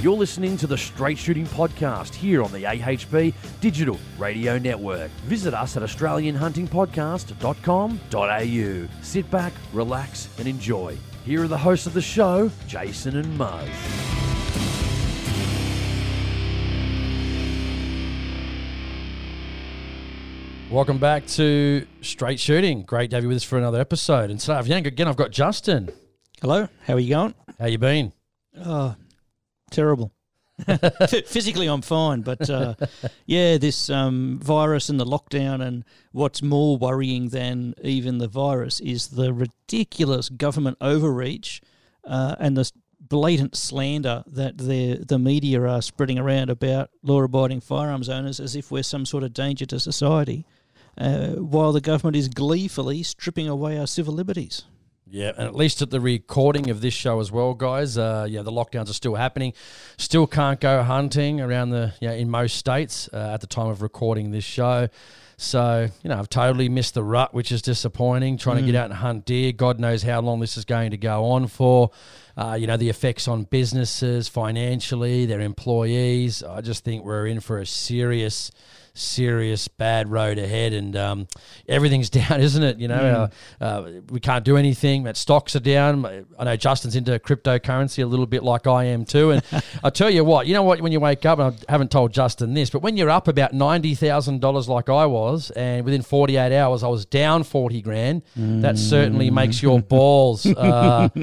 You're listening to the Straight Shooting Podcast here on the AHP Digital Radio Network. Visit us at AustralianHuntingPodcast.com.au. Sit back, relax, and enjoy. Here are the hosts of the show, Jason and Muzz. Welcome back to Straight Shooting. Great to have you with us for another episode. And today, again, I've got Justin. Hello, how are you going? How you been? Oh, terrible. Physically, I'm fine, but uh, yeah, this um, virus and the lockdown, and what's more worrying than even the virus is the ridiculous government overreach uh, and the blatant slander that the the media are spreading around about law-abiding firearms owners as if we're some sort of danger to society, uh, while the government is gleefully stripping away our civil liberties. Yeah, and at least at the recording of this show as well, guys. Uh, yeah, the lockdowns are still happening. Still can't go hunting around the yeah in most states uh, at the time of recording this show. So you know, I've totally missed the rut, which is disappointing. Trying to get out and hunt deer. God knows how long this is going to go on for. Uh, you know, the effects on businesses financially, their employees. I just think we're in for a serious serious bad road ahead, and um, everything's down, isn't it? You know, uh, uh, we can't do anything. That stocks are down. I know Justin's into cryptocurrency a little bit like I am too, and I tell you what, you know what? When you wake up, and I haven't told Justin this, but when you're up about ninety thousand dollars like I was, and within forty eight hours I was down forty grand, that certainly makes your balls. Uh,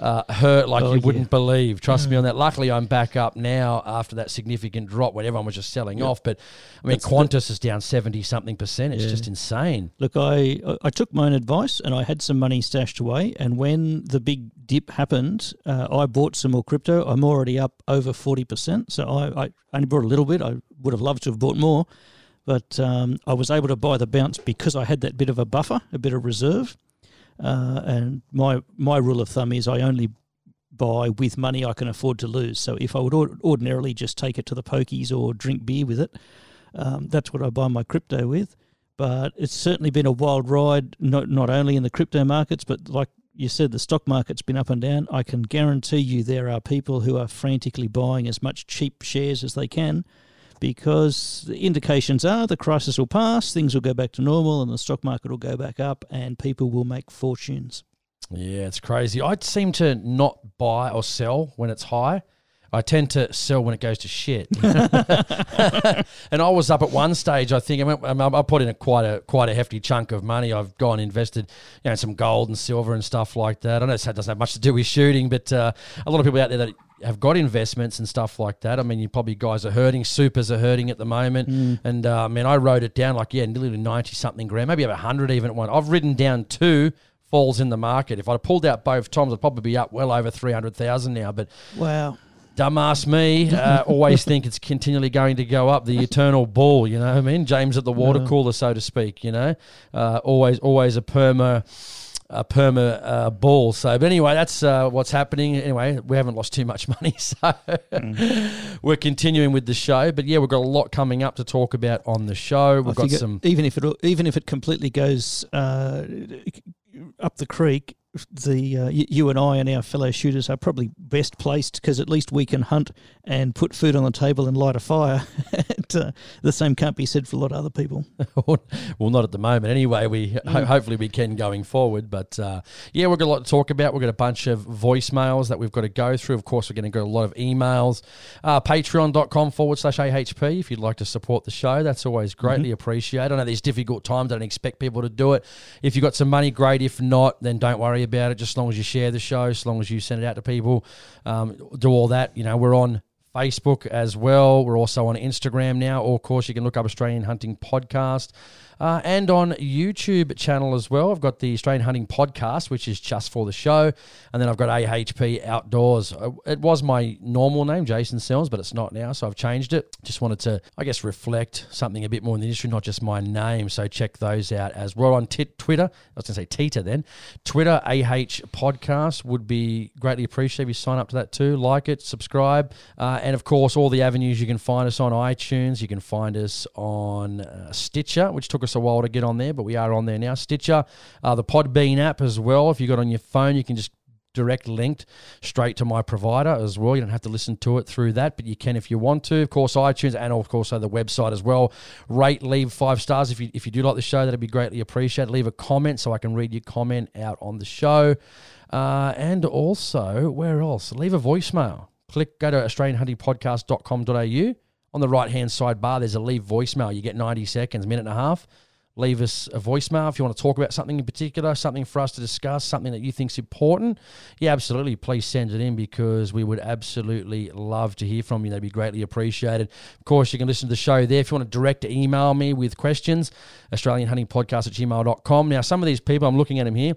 uh, hurt like Oh, you wouldn't believe. Trust me on that. Luckily, I'm back up now after that significant drop when everyone was just selling off. But I mean, Qantas is down seventy something percent. It's Yeah. just insane. Look, I I took my own advice and I had some money stashed away. And when the big dip happened, uh, I bought some more crypto. I'm already up over forty percent. So I, I only bought a little bit. I would have loved to have bought more, but um, I was able to buy the bounce because I had that bit of a buffer, a bit of reserve. Uh, and my my rule of thumb is I only buy with money I can afford to lose. So if I would ord- ordinarily just take it to the pokies or drink beer with it, um, that's what I buy my crypto with but it's certainly been a wild ride, not not only in the crypto markets, but like you said, the stock market's been up and down. I can guarantee you there are people who are frantically buying as much cheap shares as they can because the indications are the crisis will pass, things will go back to normal, and the stock market will go back up, and people will make fortunes. Yeah, it's crazy. I seem to not buy or sell when it's high. I tend to sell when it goes to shit. and I was up at one stage. I think I, went, I I put in a quite a quite a hefty chunk of money. I've gone invested, you know, some gold and silver and stuff like that. I know that doesn't have much to do with shooting, but uh, a lot of people out there that have got investments and stuff like that. I mean, you probably guys are hurting. Supers are hurting at the moment, and uh, I mean, I wrote it down like yeah, nearly ninety something grand, maybe over hundred even at one. I've written down two falls in the market. If I'd pulled out both times, I'd probably be up well over three hundred thousand now. But Wow. dumbass me uh, always think it's continually going to go up the eternal bull you know what i mean james at the water cooler so to speak you know uh, always always a perma a perma uh, bull so but anyway that's uh, what's happening. Anyway we haven't lost too much money so we're continuing with the show. But yeah we've got a lot coming up to talk about on the show. We've got figure some even if it even if it completely goes uh, up the creek, the uh, you and I and our fellow shooters are probably best placed because at least we can hunt and put food on the table and light a fire. and, uh, the same can't be said for a lot of other people. well, not at the moment. Anyway, we ho- hopefully we can going forward. But uh, yeah, we've got a lot to talk about. We've got a bunch of voicemails that we've got to go through. Of course, we're going to get a lot of emails. Uh, Patreon.com forward slash AHP if you'd like to support the show. That's always greatly appreciated. I know these difficult times. I don't expect people to do it. If you've got some money, great. If not, then don't worry about it. Just as long as you share the show, as long as you send it out to people, um, do all that. You know, we're on Facebook as well. We're also on Instagram now. Or, of course, you can look up Australian Hunting Podcast. Uh, and on YouTube channel as well. I've got the Australian Hunting Podcast, which is just for the show. And then I've got AHP Outdoors. Uh, It was my normal name, Jason Sells, but it's not now. So I've changed it. Just wanted to, I guess, reflect something a bit more in the industry, not just my name. So check those out as well. On tit Twitter, I was going to say Tita then. Twitter, AH Podcast would be greatly appreciated if you sign up to that too. Like it, subscribe. Uh, and of course, all the avenues you can find us on iTunes. You can find us on uh, Stitcher, which took us a while to get on there, but we are on there now. Stitcher, uh, the Podbean app as well. If you've got on your phone, you can just direct linked straight to my provider as well. You don't have to listen to it through that, but you can if you want to. Of course, iTunes and of course the website as well. Rate, leave five stars if you if you do like the show. That'd be greatly appreciated. Leave a comment so I can read your comment out on the show. Uh, and also, where else? Leave a voicemail. Click go to AustralianHuntingPodcast.com.au. On the right hand side bar, there's a leave voicemail. You get 90 seconds, minute and a half leave us a voicemail if you want to talk about something in particular, something for us to discuss, something that you think's important. Yeah, absolutely. Please send it in because we would absolutely love to hear from you. That'd be greatly appreciated. Of course, you can listen to the show there. If you want to direct email me with questions, AustralianHuntingPodcast at gmail.com. Now, some of these people, I'm looking at them here.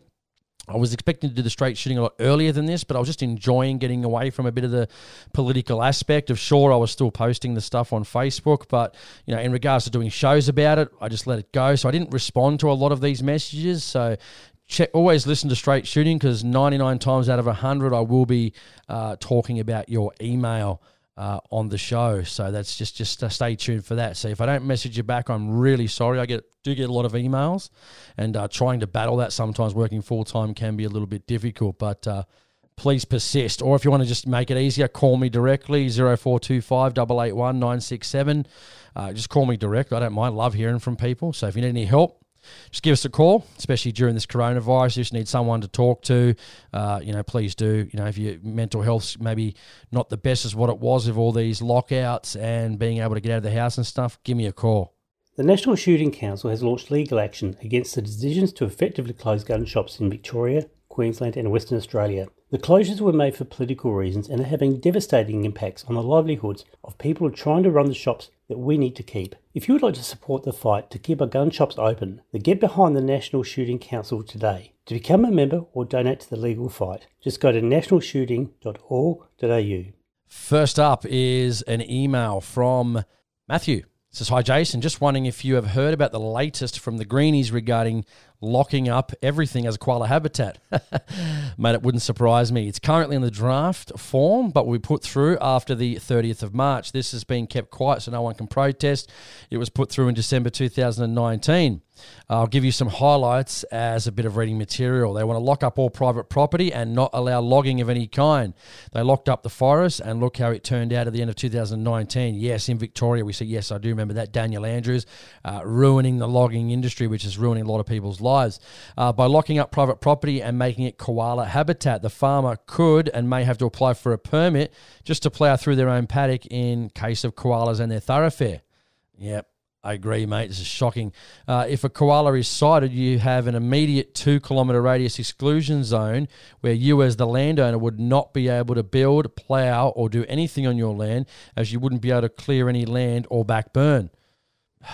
I was expecting to do the straight shooting a lot earlier than this, but I was just enjoying getting away from a bit of the political aspect of sure I was still posting the stuff on Facebook, but you know, in regards to doing shows about it, I just let it go. So I didn't respond to a lot of these messages. So check always listen to straight shooting because 99 times out of 100 I will be uh, talking about your email uh, on the show. So that's just just uh, stay tuned for that. So if I don't message you back, I'm really sorry. I get do get a lot of emails, and uh, trying to battle that sometimes working full time can be a little bit difficult. But uh, please persist. Or if you want to just make it easier, call me directly 0425 881 967. Uh, just call me direct. I don't mind. Love hearing from people. So if you need any help, just give us a call, especially during this coronavirus. You just need someone to talk to. Uh, you know, please do. You know, if your mental health's maybe not the best as what it was with all these lockouts and being able to get out of the house and stuff, give me a call. The National Shooting Council has launched legal action against the decisions to effectively close gun shops in Victoria, Queensland, and Western Australia. The closures were made for political reasons and are having devastating impacts on the livelihoods of people trying to run the shops that we need to keep. If you would like to support the fight to keep our gun shops open, then get behind the National Shooting Council today. To become a member or donate to the legal fight, just go to nationalshooting.org.au. First up is an email from Matthew. It says, Hi Jason, just wondering if you have heard about the latest from the Greenies regarding locking up everything as a koala habitat. Mate, it wouldn't surprise me. It's currently in the draft form, but we put through after the 30th of March. This has been kept quiet so no one can protest. It was put through in December 2019. I'll give you some highlights as a bit of reading material. They want to lock up all private property and not allow logging of any kind. They locked up the forest, and look how it turned out at the end of 2019. Yes, in Victoria, we see, yes, I do remember that. Daniel Andrews uh, ruining the logging industry, which is ruining a lot of people's lives lives. Uh, by locking up private property and making it koala habitat, the farmer could and may have to apply for a permit just to plough through their own paddock in case of koalas and their thoroughfare. Yep. I agree, mate. This is shocking. Uh, if a koala is sighted, you have an immediate two kilometre radius exclusion zone where you, as the landowner, would not be able to build, plough, or do anything on your land, as you wouldn't be able to clear any land or back burn.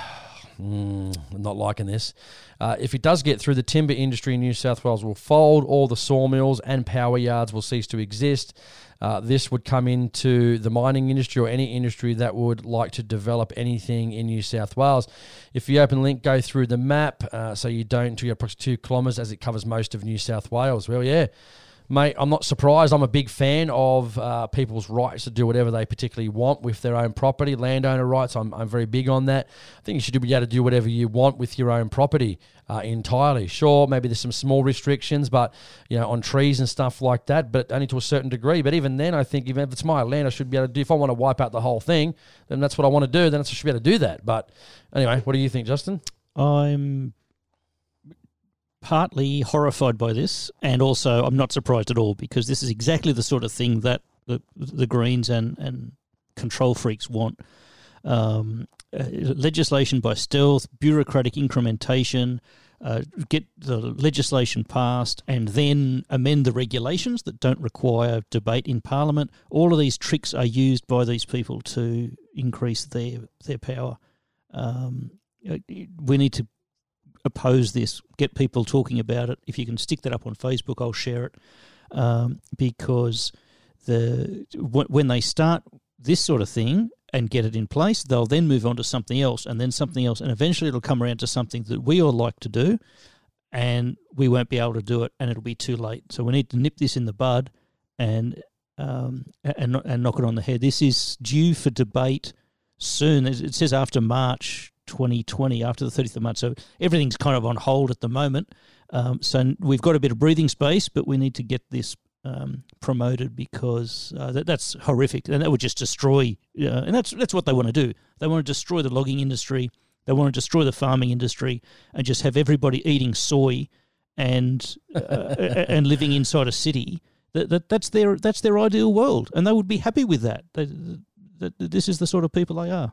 Mm, not liking this. Uh, if it does get through, the timber industry in New South Wales will fold, all the sawmills and power yards will cease to exist. Uh, this would come into the mining industry or any industry that would like to develop anything in New South Wales. If you open link, go through the map uh, so you don't to approximately two kilometres as it covers most of New South Wales. Well, yeah mate, I'm not surprised. I'm a big fan of uh, people's rights to do whatever they particularly want with their own property, landowner rights. I'm, I'm very big on that. I think you should be able to do whatever you want with your own property uh, entirely. Sure, maybe there's some small restrictions, but you know, on trees and stuff like that, but only to a certain degree. But even then, I think even if it's my land, I should be able to do. If I want to wipe out the whole thing, then that's what I want to do. Then I should be able to do that. But anyway, what do you think, Justin? I'm partly horrified by this, and also I'm not surprised at all because this is exactly the sort of thing that the, the Greens and, and control freaks want. Um, uh, legislation by stealth, bureaucratic incrementation, uh, get the legislation passed, and then amend the regulations that don't require debate in Parliament. All of these tricks are used by these people to increase their their power. Um, uh, we need to oppose this, get people talking about it. If you can stick that up on Facebook, I'll share it um, because the when they start this sort of thing and get it in place, they'll then move on to something else and then something else, and eventually it'll come around to something that we all like to do, and we won't be able to do it, and it'll be too late. So we need to nip this in the bud and um, and and knock it on the head. This is due for debate soon. It says after March 2020 after the 30th of March. So everything's kind of on hold at the moment. Um, so we've got a bit of breathing space, but we need to get this um, promoted because uh, that, that's horrific, and that would just destroy. Uh, and that's that's what they want to do. They want to destroy the logging industry. They want to destroy the farming industry and just have everybody eating soy and uh, and living inside a city. That, that that's their that's their ideal world, and they would be happy with that. They, that this is the sort of people they are.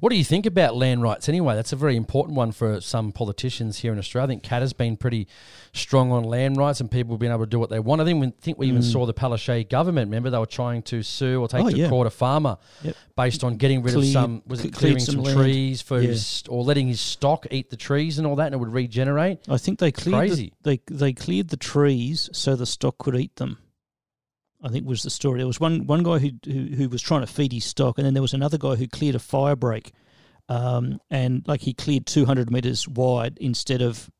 What do you think about land rights anyway? That's a very important one for some politicians here in Australia. I think Cat has been pretty strong on land rights and people have been able to do what they want. I think we, think we even mm. saw the Palaszczuk government. Remember, they were trying to sue or take oh, to yeah. court a farmer yep. based on getting rid of some, was it clearing some, some trees for yeah. his, or letting his stock eat the trees and all that and it would regenerate? I think they cleared, the, they, they cleared the trees so the stock could eat them. I think was the story. There was one one guy who, who, who was trying to feed his stock, and then there was another guy who cleared a fire break, um, and like he cleared two hundred meters wide instead of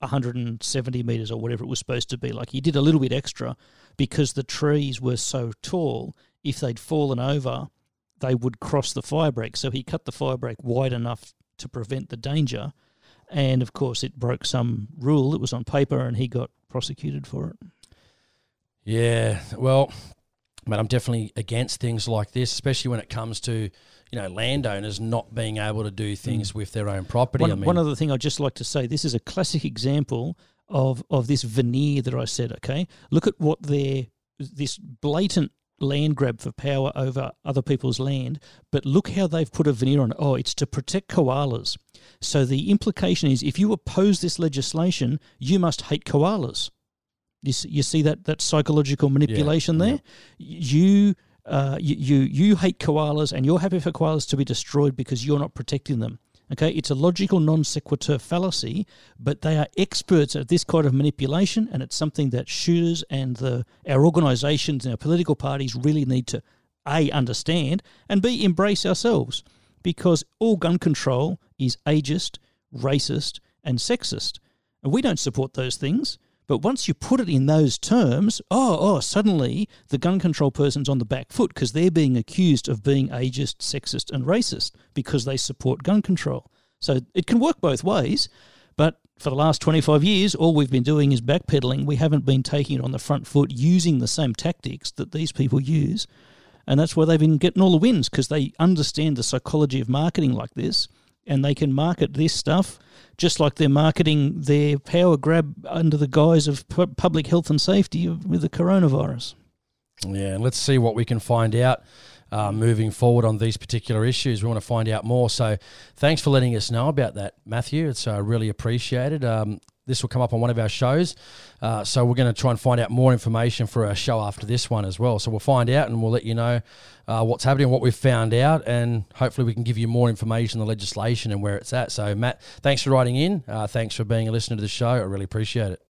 170 meters or whatever it was supposed to be. Like he did a little bit extra because the trees were so tall. If they'd fallen over, they would cross the fire break. So he cut the fire break wide enough to prevent the danger. And of course, it broke some rule that was on paper, and he got prosecuted for it. Yeah, well, but I'm definitely against things like this, especially when it comes to you know landowners not being able to do things mm. with their own property. One, I mean, one other thing I'd just like to say: this is a classic example of of this veneer that I said. Okay, look at what their this blatant land grab for power over other people's land, but look how they've put a veneer on. Oh, it's to protect koalas. So the implication is, if you oppose this legislation, you must hate koalas. You see, you see that that psychological manipulation yeah, there. Yeah. You, uh, you you you hate koalas, and you're happy for koalas to be destroyed because you're not protecting them. Okay, it's a logical non sequitur fallacy, but they are experts at this kind of manipulation, and it's something that shooters and the our organisations and our political parties really need to a understand and b embrace ourselves, because all gun control is ageist, racist, and sexist, and we don't support those things. But once you put it in those terms, oh, oh, suddenly the gun control person's on the back foot because they're being accused of being ageist, sexist, and racist because they support gun control. So it can work both ways. But for the last 25 years, all we've been doing is backpedaling. We haven't been taking it on the front foot using the same tactics that these people use. And that's why they've been getting all the wins because they understand the psychology of marketing like this and they can market this stuff just like they're marketing their power grab under the guise of pu- public health and safety with the coronavirus. Yeah, let's see what we can find out uh, moving forward on these particular issues. We want to find out more. So, thanks for letting us know about that, Matthew. It's uh, really appreciated. Um, this will come up on one of our shows. Uh, so we're going to try and find out more information for a show after this one as well. So we'll find out and we'll let you know uh, what's happening, what we've found out, and hopefully we can give you more information on the legislation and where it's at. So Matt, thanks for writing in. Uh, thanks for being a listener to the show. I really appreciate it.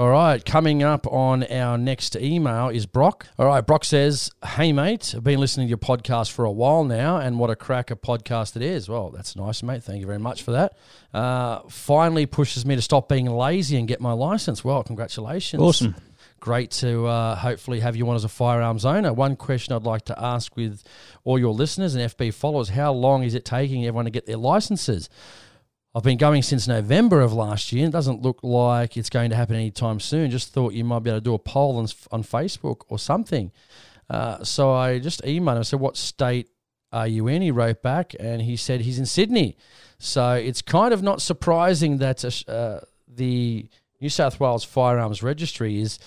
All right, coming up on our next email is Brock. All right, Brock says, Hey, mate, I've been listening to your podcast for a while now, and what a cracker podcast it is. Well, that's nice, mate. Thank you very much for that. Uh, finally pushes me to stop being lazy and get my license. Well, congratulations. Awesome. Great to uh, hopefully have you on as a firearms owner. One question I'd like to ask with all your listeners and FB followers how long is it taking everyone to get their licenses? I've been going since November of last year. It doesn't look like it's going to happen anytime soon. Just thought you might be able to do a poll on, on Facebook or something. Uh, so I just emailed him. I said, What state are you in? He wrote back and he said he's in Sydney. So it's kind of not surprising that uh, the New South Wales Firearms Registry is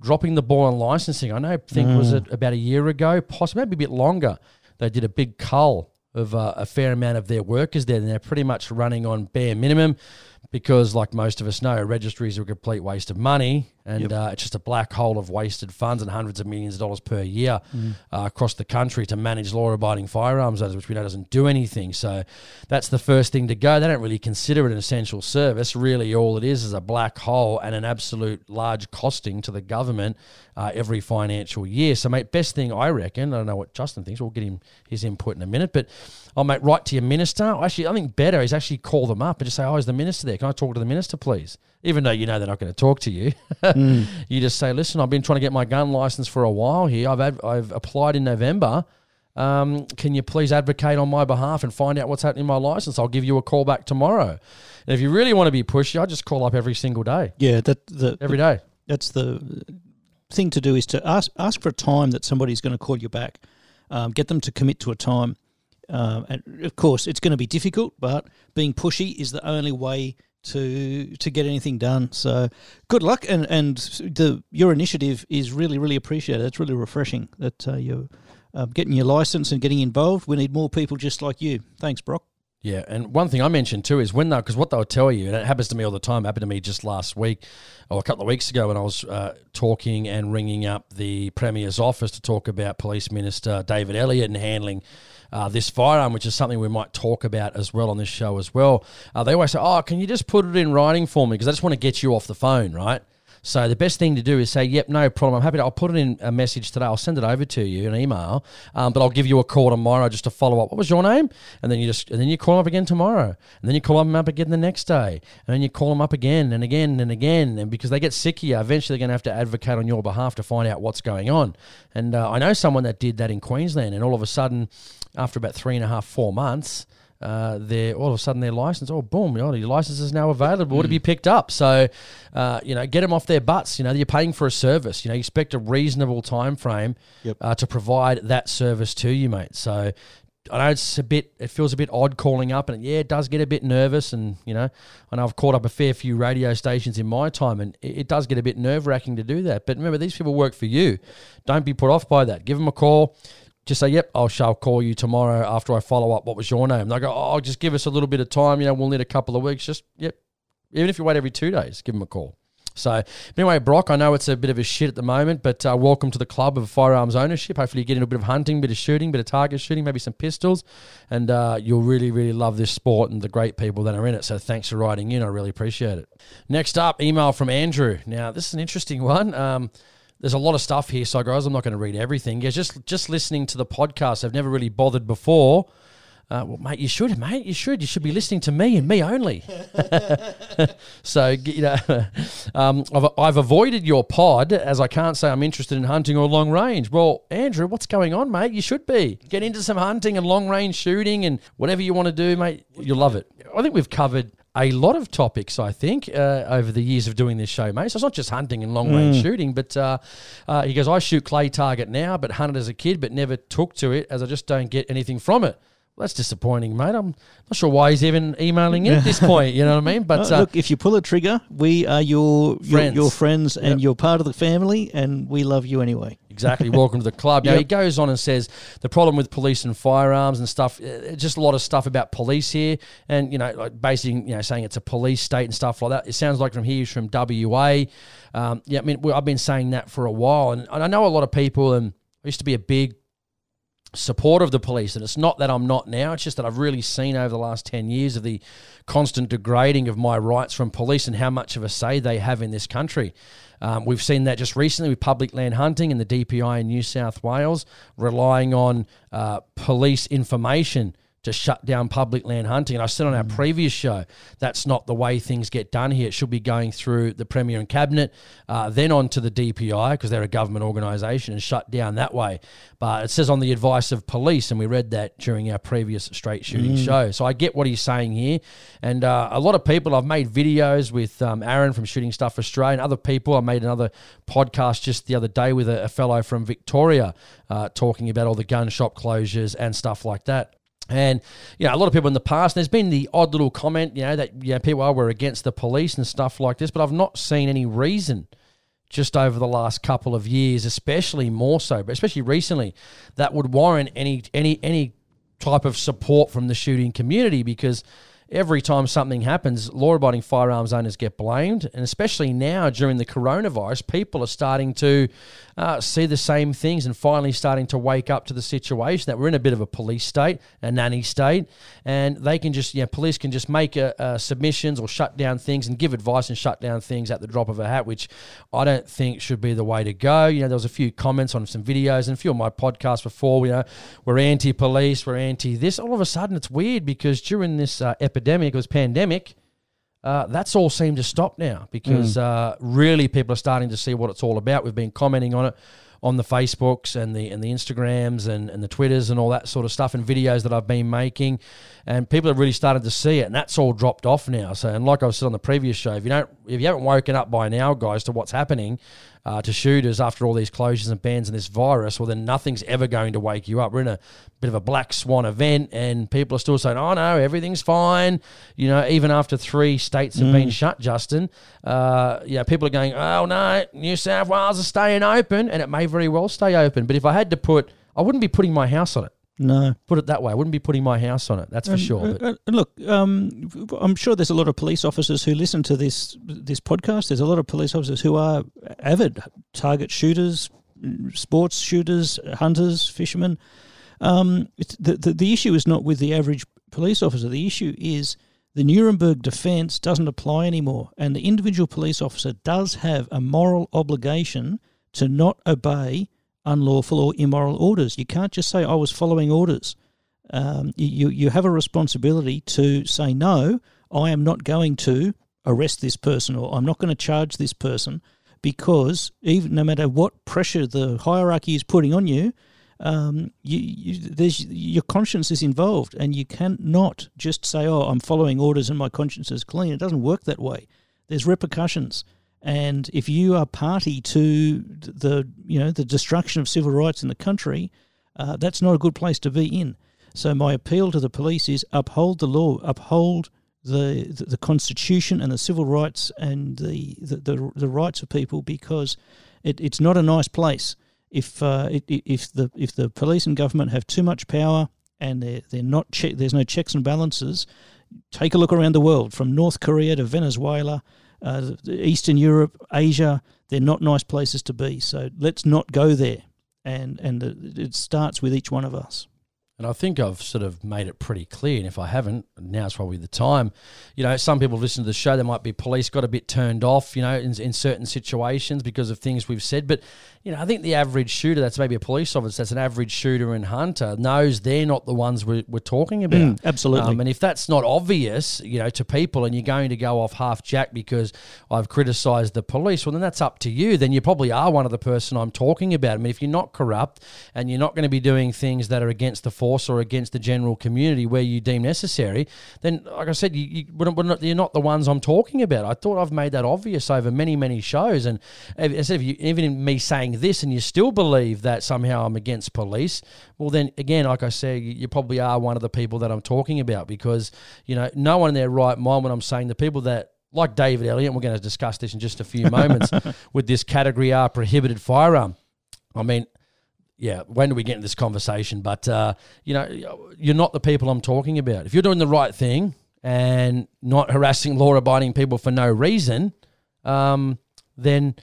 dropping the ball on licensing. I know, I think mm. was it about a year ago, possibly maybe a bit longer. They did a big cull of uh, a fair amount of their workers there, and they're pretty much running on bare minimum. because, like most of us know, registries are a complete waste of money, and uh, it's just a black hole of wasted funds and hundreds of millions of dollars per year uh, across the country to manage law-abiding firearms owners, which we know doesn't do anything. So that's the first thing to go. They don't really consider it an essential service. Really, all it is is a black hole and an absolute large costing to the government uh, every financial year. So, mate, best thing I reckon. I don't know what Justin thinks. We'll get him his input in a minute, but I'll make right to your minister. Actually, I think better is actually call them up and just say, "Oh, is the minister there? Can I talk to the minister, please?" Even though you know they're not going to talk to you, you just say, "Listen, I've been trying to get my gun license for a while here. I've ad- I've applied in November." Um, can you please advocate on my behalf and find out what's happening in my license? I'll give you a call back tomorrow. And if you really want to be pushy, I just call up every single day, Yeah, that the every day. that's the thing to do is to ask ask for a time that somebody's going to call you back. Um, get them to commit to a time, um, and of course it's going to be difficult. But being pushy is the only way to to get anything done. So good luck, and and the your initiative is really really appreciated. It's really refreshing that uh, you're uh, getting your license and getting involved. We need more people just like you. Thanks, Brock. Yeah, and one thing I mentioned too is when they because what they'll tell you, and it happens to me all the time. Happened to me just last week or a couple of weeks ago when I was uh, talking and ringing up the premier's office to talk about Police Minister David Elliott and handling. Uh, this firearm, which is something we might talk about as well on this show as well. Uh, they always say, "Oh, can you just put it in writing for me?" Because I just want to get you off the phone, right? So the best thing to do is say, "Yep, no problem. I'm happy to. I'll put it in a message today. I'll send it over to you, an email. Um, but I'll give you a call tomorrow just to follow up. What was your name? And then you just and then you call up again tomorrow, and then you call them up again the next day, and then you call them up again and again and again. And because they get sick of you, eventually they're going to have to advocate on your behalf to find out what's going on. And uh, I know someone that did that in Queensland, and all of a sudden, after about three and a half, four months uh, their all of a sudden their license, oh boom, you know, your license is now available to be picked up. So, uh, you know, get them off their butts. You know, you're paying for a service. You know, you expect a reasonable time frame Yep. uh, to provide that service to you, mate. So. I know it's a bit. It feels a bit odd calling up, and yeah, it does get a bit nervous. And you know, I know I've caught up a fair few radio stations in my time, and it, it does get a bit nerve wracking to do that. But remember, these people work for you. Don't be put off by that. Give them a call just say, "Yep, I shall call you tomorrow after I follow up. What was your name?" They go, "Oh, just give us a little bit of time. You know, we'll need a couple of weeks. Just yep, even if you wait every two days, give them a call." So anyway, Brock, I know it's a bit of a shit at the moment, but uh, welcome to the club of firearms ownership. Hopefully, you get into a bit of hunting, bit of shooting, bit of target shooting, maybe some pistols, and uh, you'll really, really love this sport and the great people that are in it. So thanks for writing in. I really appreciate it. Next up, email from Andrew. Now, this is an interesting one. Um, there's a lot of stuff here, so guys, I'm not going to read everything. Yeah, just just listening to the podcast, I've never really bothered before. Uh, well, mate, you should, mate. You should. You should be listening to me and me only. so, you know, um, I've, I've avoided your pod as I can't say I'm interested in hunting or long range. Well, Andrew, what's going on, mate? You should be. Get into some hunting and long range shooting and whatever you want to do, mate. You'll love it. I think we've covered a lot of topics, I think, uh, over the years of doing this show, mate. So it's not just hunting and long range shooting, but uh, uh, he goes, I shoot clay target now, but hunted as a kid, but never took to it as I just don't get anything from it. That's disappointing, mate. I'm not sure why he's even emailing in at this point. You know what I mean? But Uh, uh, look, if you pull a trigger, we are your your Friends. your friends, and Yep. you're part of the family, and we love you anyway. Exactly. Welcome to the club. Now Yep. he goes on and says the problem with police and firearms and stuff. uh, Just a lot of stuff about police here, and you know, like basically, you know, saying it's a police state and stuff like that. It sounds like from here he's from WA. Um, yeah, I mean, I've been saying that for a while, and I know a lot of people, and I used to be a big support of the police. And it's not that I'm not now, it's just that I've really seen over the last 10 years of the constant degrading of my rights from police and how much of a say they have in this country. Um, we've seen that just recently with public land hunting and the DPI in New South Wales relying on uh, police information to shut down public land hunting. And I said on our previous show, that's not the way things get done here. It should be going through the Premier and Cabinet, uh, then on to the DPI, because they're a government organisation, and shut down that way. But it says on the advice of police, and we read that during our previous straight shooting show. So I get what he's saying here. And uh, a lot of people, I've made videos with um, Aaron from Shooting Stuff Australia and other people. I made another podcast just the other day with a, a fellow from Victoria uh, talking about all the gun shop closures and stuff like that. And you know, a lot of people in the past, there's been the odd little comment, you know, that you know, people are were against the police and stuff like this, but I've not seen any reason just over the last couple of years, especially more so, but especially recently, that would warrant any any any type of support from the shooting community because every time something happens, law abiding firearms owners get blamed. And especially now during the coronavirus, people are starting to uh, see the same things and finally starting to wake up to the situation that we're in a bit of a police state, a nanny state, and they can just, you know, police can just make a, a submissions or shut down things and give advice and shut down things at the drop of a hat, which I don't think should be the way to go. You know, there was a few comments on some videos and a few of my podcasts before, you know, we're anti police, we're anti this. All of a sudden, it's weird because during this uh, epidemic, it was pandemic. Uh, that's all seemed to stop now because uh, really people are starting to see what it's all about. We've been commenting on it on the Facebooks and the and the Instagrams and, and the Twitters and all that sort of stuff and videos that I've been making, and people have really started to see it, and that's all dropped off now. So, and like I said on the previous show, if you don't, if you haven't woken up by now, guys, to what's happening uh, to shooters after all these closures and bans and this virus, well, then nothing's ever going to wake you up. We're in a bit of a black swan event, and people are still saying, "Oh no, everything's fine." You know, even after three states have been shut, Justin, uh, yeah, people are going, "Oh no, New South Wales is staying open," and it may very well stay open. But if I had to put, I wouldn't be putting my house on it. No. Put it that way. I wouldn't be putting my house on it. That's for sure. But Uh, uh, look, um, I'm sure there's a lot of police officers who listen to this this podcast. There's a lot of police officers who are avid target shooters, sports shooters, hunters, fishermen. Um, it's, the, the the issue is not with the average police officer. The issue is the Nuremberg defence doesn't apply anymore, and the individual police officer does have a moral obligation to not obey unlawful or immoral orders. You can't just say I was following orders um, you, you have a responsibility to say, no, I am not going to arrest this person or I'm not going to charge this person because even no matter what pressure the hierarchy is putting on you, um, you, you, your conscience is involved, and you cannot just say, "Oh, I'm following orders and my conscience is clean." It doesn't work that way. There's repercussions, and if you are party to the you know the destruction of civil rights in the country, uh, that's not a good place to be in. So my appeal to the police is uphold the law, uphold the the, constitution and the civil rights and the the, the, the rights of people because it, it's not a nice place if uh, if the if the police and government have too much power and they're they're not che- there's no checks and balances. Take a look around the world, from North Korea to Venezuela, uh, Eastern Europe, Asia. They're not nice places to be. So let's not go there. And and it starts with each one of us. And I think I've sort of made it pretty clear. And if I haven't, now's probably the time. You know, some people listen to the show, they might be police got a bit turned off, you know, in, in certain situations because of things we've said. But, you know, I think the average shooter, that's maybe a police officer, that's an average shooter and hunter, knows they're not the ones we're, we're talking about. Mm, absolutely. Um, and if that's not obvious, you know, to people and you're going to go off half jack because I've criticised the police, well, then that's up to you. Then you probably are one of the person I'm talking about. I mean, if you're not corrupt and you're not going to be doing things that are against the force or against the general community where you deem necessary, then, like I said, you, you, we're not- you're not the ones I'm talking about. I thought I've made that obvious over many, many shows. And instead of you, even me saying this and you still believe that somehow I'm against police, well, then again, like I say, you, probably are one of the people that I'm talking about because, you know, no one in their right mind when I'm saying the people that like David Elliott, we're going to discuss this in just a few moments with this category R prohibited firearm. I mean, yeah, when do we get into this conversation? But, uh, you know, you're not the people I'm talking about. If you're doing the right thing and not harassing law abiding people for no reason, um, then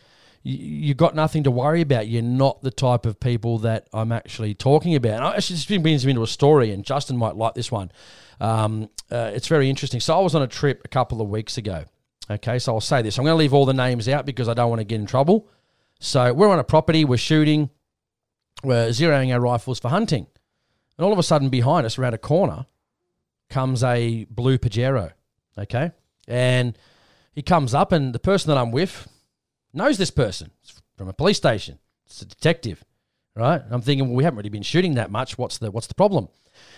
you, you got nothing to worry about. You're not the type of people that I'm actually talking about. And I actually just brings me into a story, and Justin might like this one. Um, uh, it's very interesting. So I was on a trip a couple of weeks ago. Okay, so I'll say this. I'm going to leave all the names out because I don't want to get in trouble. So we're on a property, we're shooting, we're zeroing our rifles for hunting. And all of a sudden, behind us, around a corner, comes a blue Pajero. Okay. And he comes up, and the person that I'm with knows this person It's from a police station. It's a detective, right? I'm thinking, well, we haven't really been shooting that much. What's the what's the problem?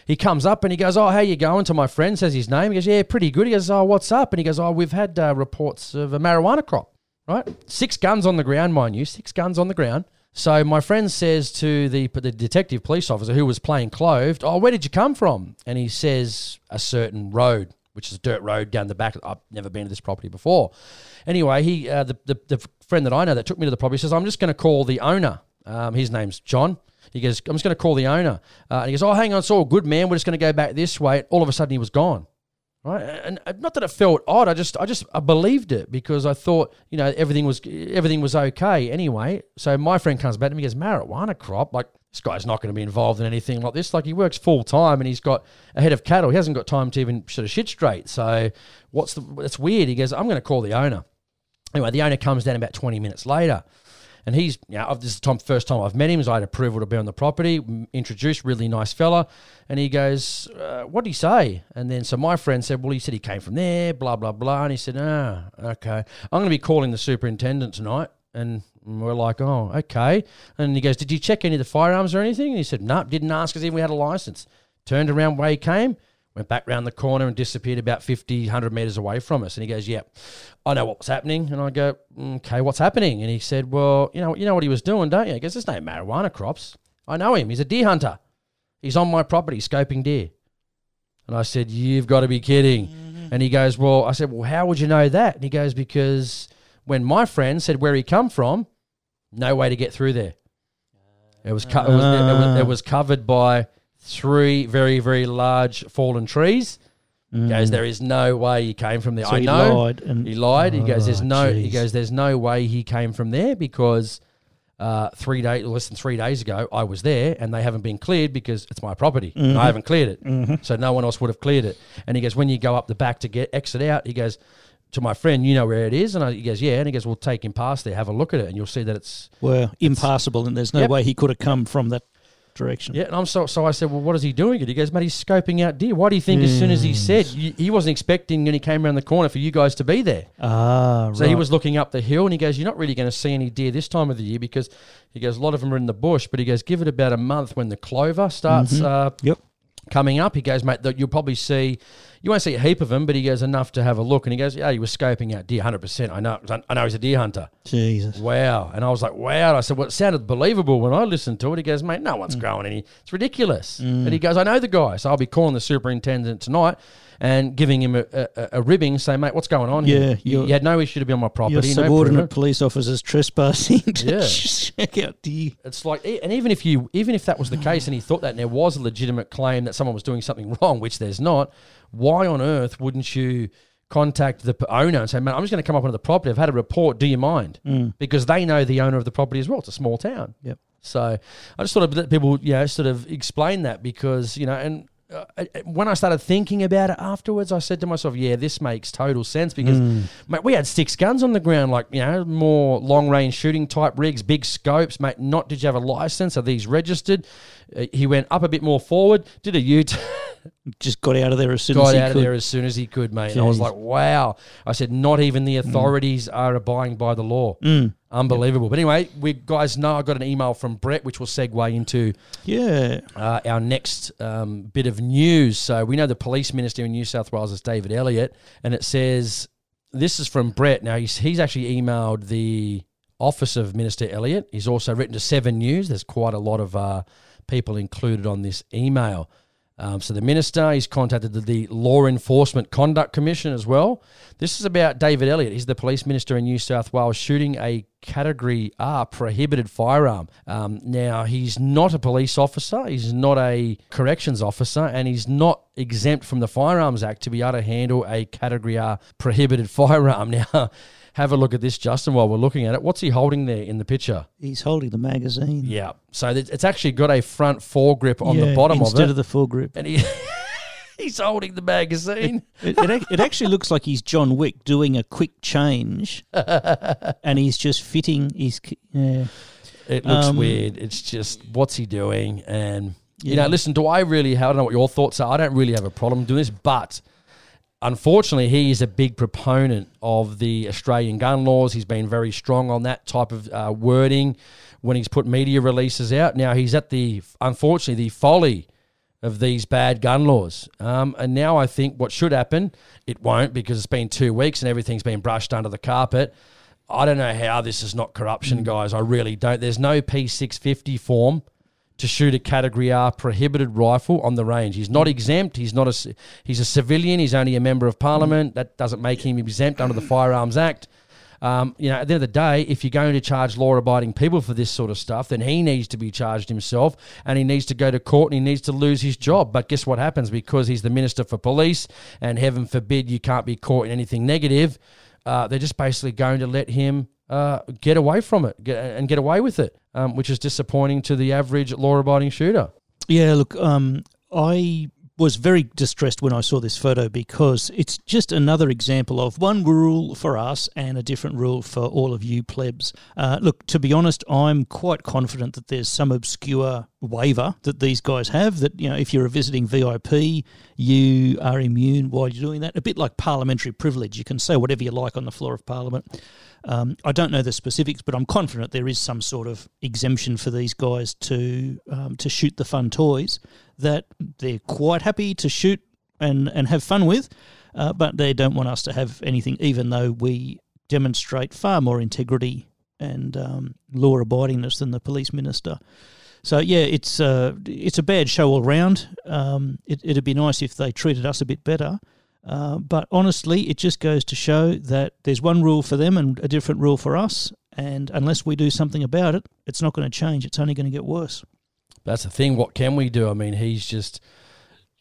He comes up and he goes, "Oh, how you going?" To my friend, says his name. He goes, "Yeah, pretty good." He goes, "Oh, what's up?" And he goes, "Oh, we've had uh, reports of a marijuana crop, right? Six guns on the ground, mind you, six guns on the ground." So my friend says to the the detective police officer who was playing clothed, "Oh, where did you come from?" And he says a certain road, which is a dirt road down the back. I've never been to this property before. Anyway, he uh, the, the the friend that I know that took me to the property says, "I'm just going to call the owner." Um, his name's John. He goes, "I'm just going to call the owner." Uh, and he goes, "Oh, hang on, it's all good, man. We're just going to go back this way." All of a sudden, he was gone. right? And not that it felt odd. I just I just I believed it because I thought you know everything was everything was okay anyway. So my friend comes back to me, and goes marijuana crop like. This guy's not going to be involved in anything like this. Like he works full time and he's got a head of cattle. He hasn't got time to even sort of shit straight. So what's the? It's weird. He goes, I'm going to call the owner. Anyway, the owner comes down about 20 minutes later. And he's, you know, this is the first time I've met him, so I had approval to be on the property, introduced, really nice fella. And he goes, uh, what did he say? And then, so my friend said, well, he said he came from there, blah, blah, blah. And he said, ah, okay. I'm going to be calling the superintendent tonight. And we're like, oh, okay. And he goes, did you check any of the firearms or anything? And he said, no, didn't ask us if we had a license. Turned around where he came, went back round the corner and disappeared about 50, 100 metres away from us. And he goes, yeah, I know what was happening. And I go, mm, okay, what's happening? And he said, well, you know, you know what he was doing, don't you? He goes, there's no marijuana crops. I know him. He's a deer hunter. He's on my property scoping deer. And I said, you've got to be kidding. Mm-hmm. And he goes, well, I said, well, how would you know that? And he goes, because when my friend said where he come from, no way to get through there. It was, co- it, was, it, was, it was ah. covered by three very, very large fallen trees. He Goes, there is no way he came from there. Mm. So I he know lied and- he lied. He goes, there's Oh, no. He goes, there's no way he came from there because uh, three days, less than three days ago, I was there and they haven't been cleared because it's my property. Mm-hmm. I haven't cleared it, so no one else would have cleared it. And he goes, when you go up the back to get exit out, he goes to my friend, you know where it is, and I, he goes, yeah, and he goes, well, take him past there, have a look at it, and you'll see that it's were impassable, and there's no Yep. way he could have come from that direction. Yeah, and I'm so so. I said, well, what is he doing? It. He goes, mate, he's scoping out deer. Why do you think? As soon as he said, you, he wasn't expecting when he came around the corner for you guys to be there. Ah, right. So he was looking up the hill, and he goes, you're not really going to see any deer this time of the year because he goes, a lot of them are in the bush. But he goes, give it about a month when the clover starts uh, Yep. Coming up. He goes, mate, that you'll probably see. You won't see a heap of them, but he goes enough to have a look. And he goes, yeah, he was scoping out deer, hundred percent. I know, I know he's a deer hunter. Jesus. Wow. And I was like, wow. And I said, well, it sounded believable when I listened to it. He goes, mate, no one's mm. growing any. It's ridiculous. And he mm. goes, I know the guy. So I'll be calling the superintendent tonight and giving him a, a, a ribbing, saying, mate, what's going on Yeah, here? You, had no issue to be on my property. no subordinate proof. police officers trespassing to Yeah. check out deer. It's like, and even if you, even if that was the case, and he thought that, and there was a legitimate claim that someone was doing something wrong, which there's not, why on earth wouldn't you contact the owner and say, "Man, I'm just going to come up onto the property. I've had a report. Do you mind?" Mm. Because they know the owner of the property as well. It's a small town. Yep. So I just thought I'd let people, you know, sort of explain that because you know, and uh, I- I- when I started thinking about it afterwards, I said to myself, "Yeah, this makes total sense." Because mate, we had six guns on the ground, like you know, more long range shooting type rigs, big scopes, mate. Not did you have a license? Are these registered? Uh, he went up a bit more forward, did a U turn. Just got out of there as soon got as he out could. of there as soon as he could, mate. And I was like, wow. I said, not even Mm. the authorities are abiding by the law. Unbelievable. But anyway, we guys know I got an email from Brett, which will segue into Yeah. uh, our next um, bit of news. So we know the police minister in New South Wales is David Elliott, and it says this is from Brett. Now he's he's actually emailed the office of Minister Elliott. He's also written to Seven News. There's quite a lot of uh, people included on this email. Um, so the minister, he's contacted the, the Law Enforcement Conduct Commission as well. This is about David Elliott. He's the police minister in New South Wales shooting a Category R prohibited firearm. Um, now he's not a police officer. He's not a corrections officer, and he's not exempt from the Firearms Act to be able to handle a Category R prohibited firearm. Now. Have a look at this, Justin, while we're looking at it. What's he holding there in the picture? He's holding the magazine. Yeah. So it's actually got a front foregrip on the bottom of instead of the full grip. and he he's holding the magazine. It, it, ac- it actually looks like he's John Wick doing a quick change, and he's just fitting. He's yeah. It looks Um, weird. It's just what's he doing? And you know, listen, do I really? I don't know what your thoughts are. I don't really have a problem doing this, but unfortunately, he is a big proponent of the Australian gun laws. He's been very strong on that type of uh, wording when he's put media releases out. Now he's at the unfortunately the folly of these bad gun laws. Um, and now I think what should happen, it won't because it's been two weeks and everything's been brushed under the carpet. I don't know how this is not corruption, guys. I really don't. There's no P650 form to shoot a Category R prohibited rifle on the range. He's not exempt. He's not a. He's a civilian. He's only a member of Parliament. That doesn't make him exempt under the Firearms Act. Um, you know, at the end of the day, if you're going to charge law-abiding people for this sort of stuff, then he needs to be charged himself, and he needs to go to court, and he needs to lose his job. But guess what happens? Because he's the minister for police, and heaven forbid you can't be caught in anything negative. Uh, they're just basically going to let him uh, get away from it get, and get away with it, um, which is disappointing to the average law-abiding shooter. Yeah, look, um, I was very distressed when I saw this photo because it's just another example of one rule for us and a different rule for all of you plebs. Uh, look, to be honest, I'm quite confident that there's some obscure waiver that these guys have that, you know, if you're a visiting VIP, you are immune while you're doing that. A bit like parliamentary privilege. You can say whatever you like on the floor of Parliament. Um, I don't know the specifics, but I'm confident there is some sort of exemption for these guys to um, to shoot the fun toys that they're quite happy to shoot and, and have fun with, uh, but they don't want us to have anything, even though we demonstrate far more integrity and um, law abidingness than the police minister. So yeah, it's uh, it's a bad show all round. Um, it, it'd be nice if they treated us a bit better. Uh, but honestly, it just goes to show that there's one rule for them and a different rule for us. And unless we do something about it, it's not going to change. It's only going to get worse. That's the thing. What can we do? I mean, he's just,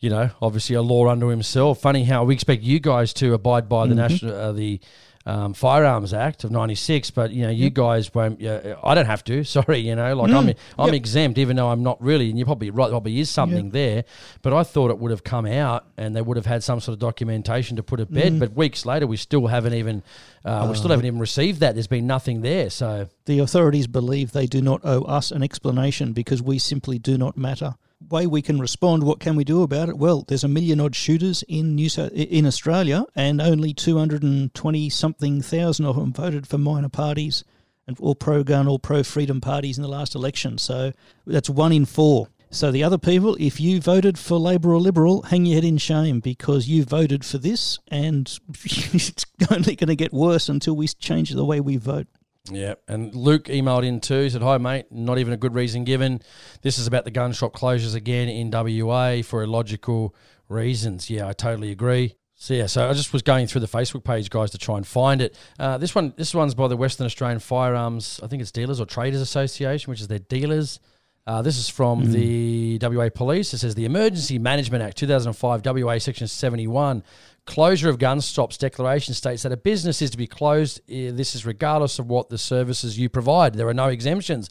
you know, obviously a law unto himself. Funny how we expect you guys to abide by the mm-hmm. national, uh, the um, Firearms Act of '96, but you know, you guys won't. Uh, I don't have to. Sorry, you know, like mm. I'm I'm yep. exempt, even though I'm not really. And you're probably right. Probably is something yep. there, but I thought it would have come out and they would have had some sort of documentation to put to bed. Mm. But weeks later, we still haven't even uh, we still uh, haven't even received that. There's been nothing there. So the authorities believe they do not owe us an explanation because we simply do not matter way we can respond, what can we do about it? Well, there's a million odd shooters in New South, in Australia, and only 220 something thousand of them voted for minor parties and all pro gun, all pro freedom parties in the last election. So that's one in four. So the other people, if you voted for Labor or Liberal, hang your head in shame because you voted for this, and it's only going to get worse until we change the way we vote. Yeah, and Luke emailed in too. Said, "Hi, mate. Not even a good reason given. This is about the gun shop closures again in WA for illogical reasons." Yeah, I totally agree. So yeah, so I just was going through the Facebook page, guys, to try and find it. Uh, this one, this one's by the Western Australian Firearms. I think it's Dealers or Traders Association, which is their dealers. Uh, this is from mm. the WA Police. It says the Emergency Management Act 2005, WA Section 71 Closure of gun stops declaration states that a business is to be closed. Eh, this is regardless of what the services you provide. There are no exemptions.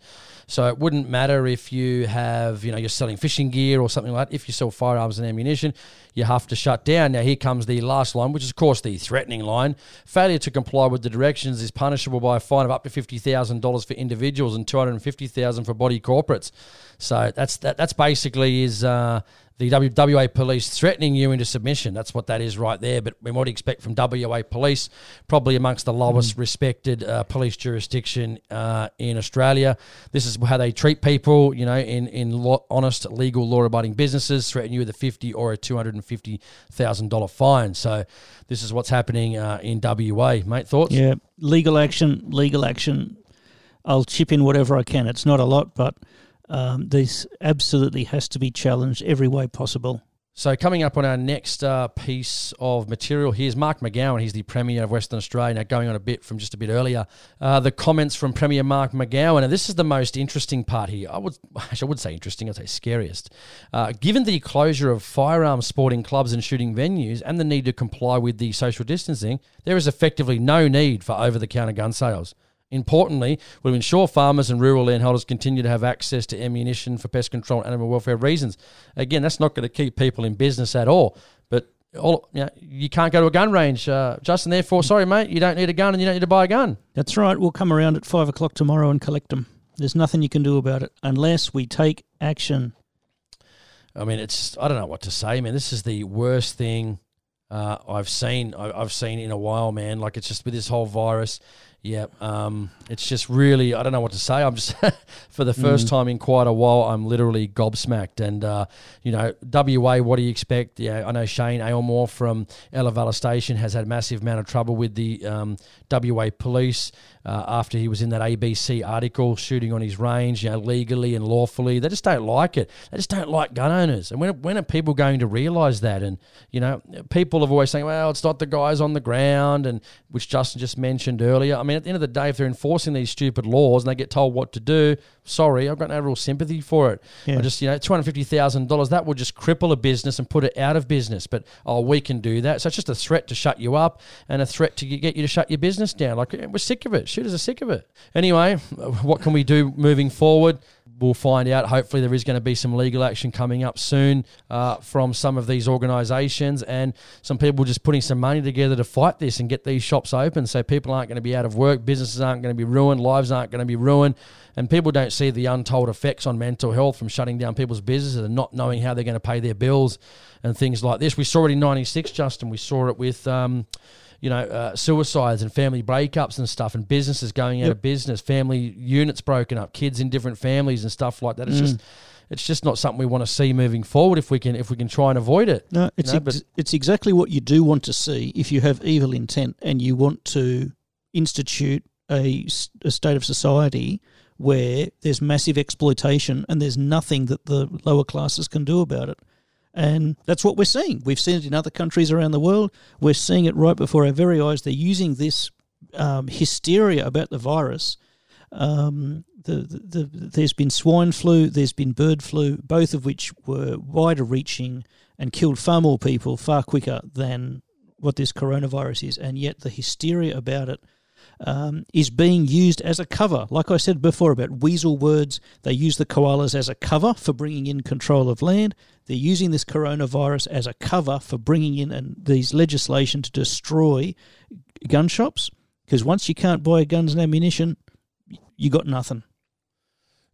So it wouldn't matter if you have, you know, you're selling fishing gear or something like that. If you sell firearms and ammunition, you have to shut down. Now, here comes the last line, which is, of course, the threatening line. Failure to comply with the directions is punishable by a fine of up to $50,000 for individuals and $250,000 for body corporates. So that's that, that's basically is uh, the WA police threatening you into submission. That's what that is right there. But we might expect from WA police? Probably amongst the lowest mm. respected uh, police jurisdiction uh, in Australia. This is how they treat people, you know, in, in honest, legal, law abiding businesses, threaten you with a 50 or a $250,000 fine. So this is what's happening uh, in WA. Mate, thoughts? Yeah, legal action, legal action. I'll chip in whatever I can. It's not a lot, but um, this absolutely has to be challenged every way possible. So, coming up on our next uh, piece of material, here's Mark McGowan. He's the Premier of Western Australia. Now, going on a bit from just a bit earlier, uh, the comments from Premier Mark McGowan, and this is the most interesting part here. I would, I would say interesting. I'd say scariest. Uh, given the closure of firearms sporting clubs and shooting venues, and the need to comply with the social distancing, there is effectively no need for over-the-counter gun sales. Importantly, we'll ensure farmers and rural landholders continue to have access to ammunition for pest control and animal welfare reasons. Again, that's not going to keep people in business at all. But all, you, know, you can't go to a gun range, uh, Justin. Therefore, sorry, mate, you don't need a gun and you don't need to buy a gun. That's right. We'll come around at five o'clock tomorrow and collect them. There's nothing you can do about it unless we take action. I mean, it's I don't know what to say, man. This is the worst thing uh, I've seen. I've seen in a while, man. Like it's just with this whole virus. Yeah, um, it's just really I don't know what to say. I'm just for the first mm. time in quite a while. I'm literally gobsmacked, and uh, you know, WA. What do you expect? Yeah, I know Shane Aylmore from Ella Valla Station has had a massive amount of trouble with the um, WA police uh, after he was in that ABC article shooting on his range, you know, legally and lawfully. They just don't like it. They just don't like gun owners. And when when are people going to realise that? And you know, people have always saying, well, it's not the guys on the ground, and which Justin just mentioned earlier. I mean at the end of the day, if they're enforcing these stupid laws and they get told what to do, sorry, I've got no real sympathy for it. Yeah. I just, you know, two hundred fifty thousand dollars that would just cripple a business and put it out of business. But oh, we can do that. So it's just a threat to shut you up and a threat to get you to shut your business down. Like we're sick of it. Shooters are sick of it. Anyway, what can we do moving forward? we'll find out. Hopefully, there is going to be some legal action coming up soon uh, from some of these organisations and some people just putting some money together to fight this and get these shops open so people aren't going to be out of work, businesses aren't going to be ruined, lives aren't going to be ruined, and people don't see the untold effects on mental health from shutting down people's businesses and not knowing how they're going to pay their bills and things like this. We saw it in '96, Justin. We saw it with. Um, you know, uh, suicides and family breakups and stuff, and businesses going out Yep. of business, family units broken up, kids in different families and stuff like that. It's just, it's just not something we want to see moving forward. If we can, if we can try and avoid it. No, it's No, ex- but- it's exactly what you do want to see if you have evil intent and you want to institute a, a state of society where there's massive exploitation and there's nothing that the lower classes can do about it. And that's what we're seeing. We've seen it in other countries around the world. We're seeing it right before our very eyes. They're using this um, hysteria about the virus. Um, the, the, the, there's been swine flu, there's been bird flu, both of which were wider reaching and killed far more people far quicker than what this coronavirus is. And yet the hysteria about it um, is being used as a cover. Like I said before about weasel words, they use the koalas as a cover for bringing in control of land. They're using this coronavirus as a cover for bringing in and these legislation to destroy gun shops. Because once you can't buy guns and ammunition, you got nothing.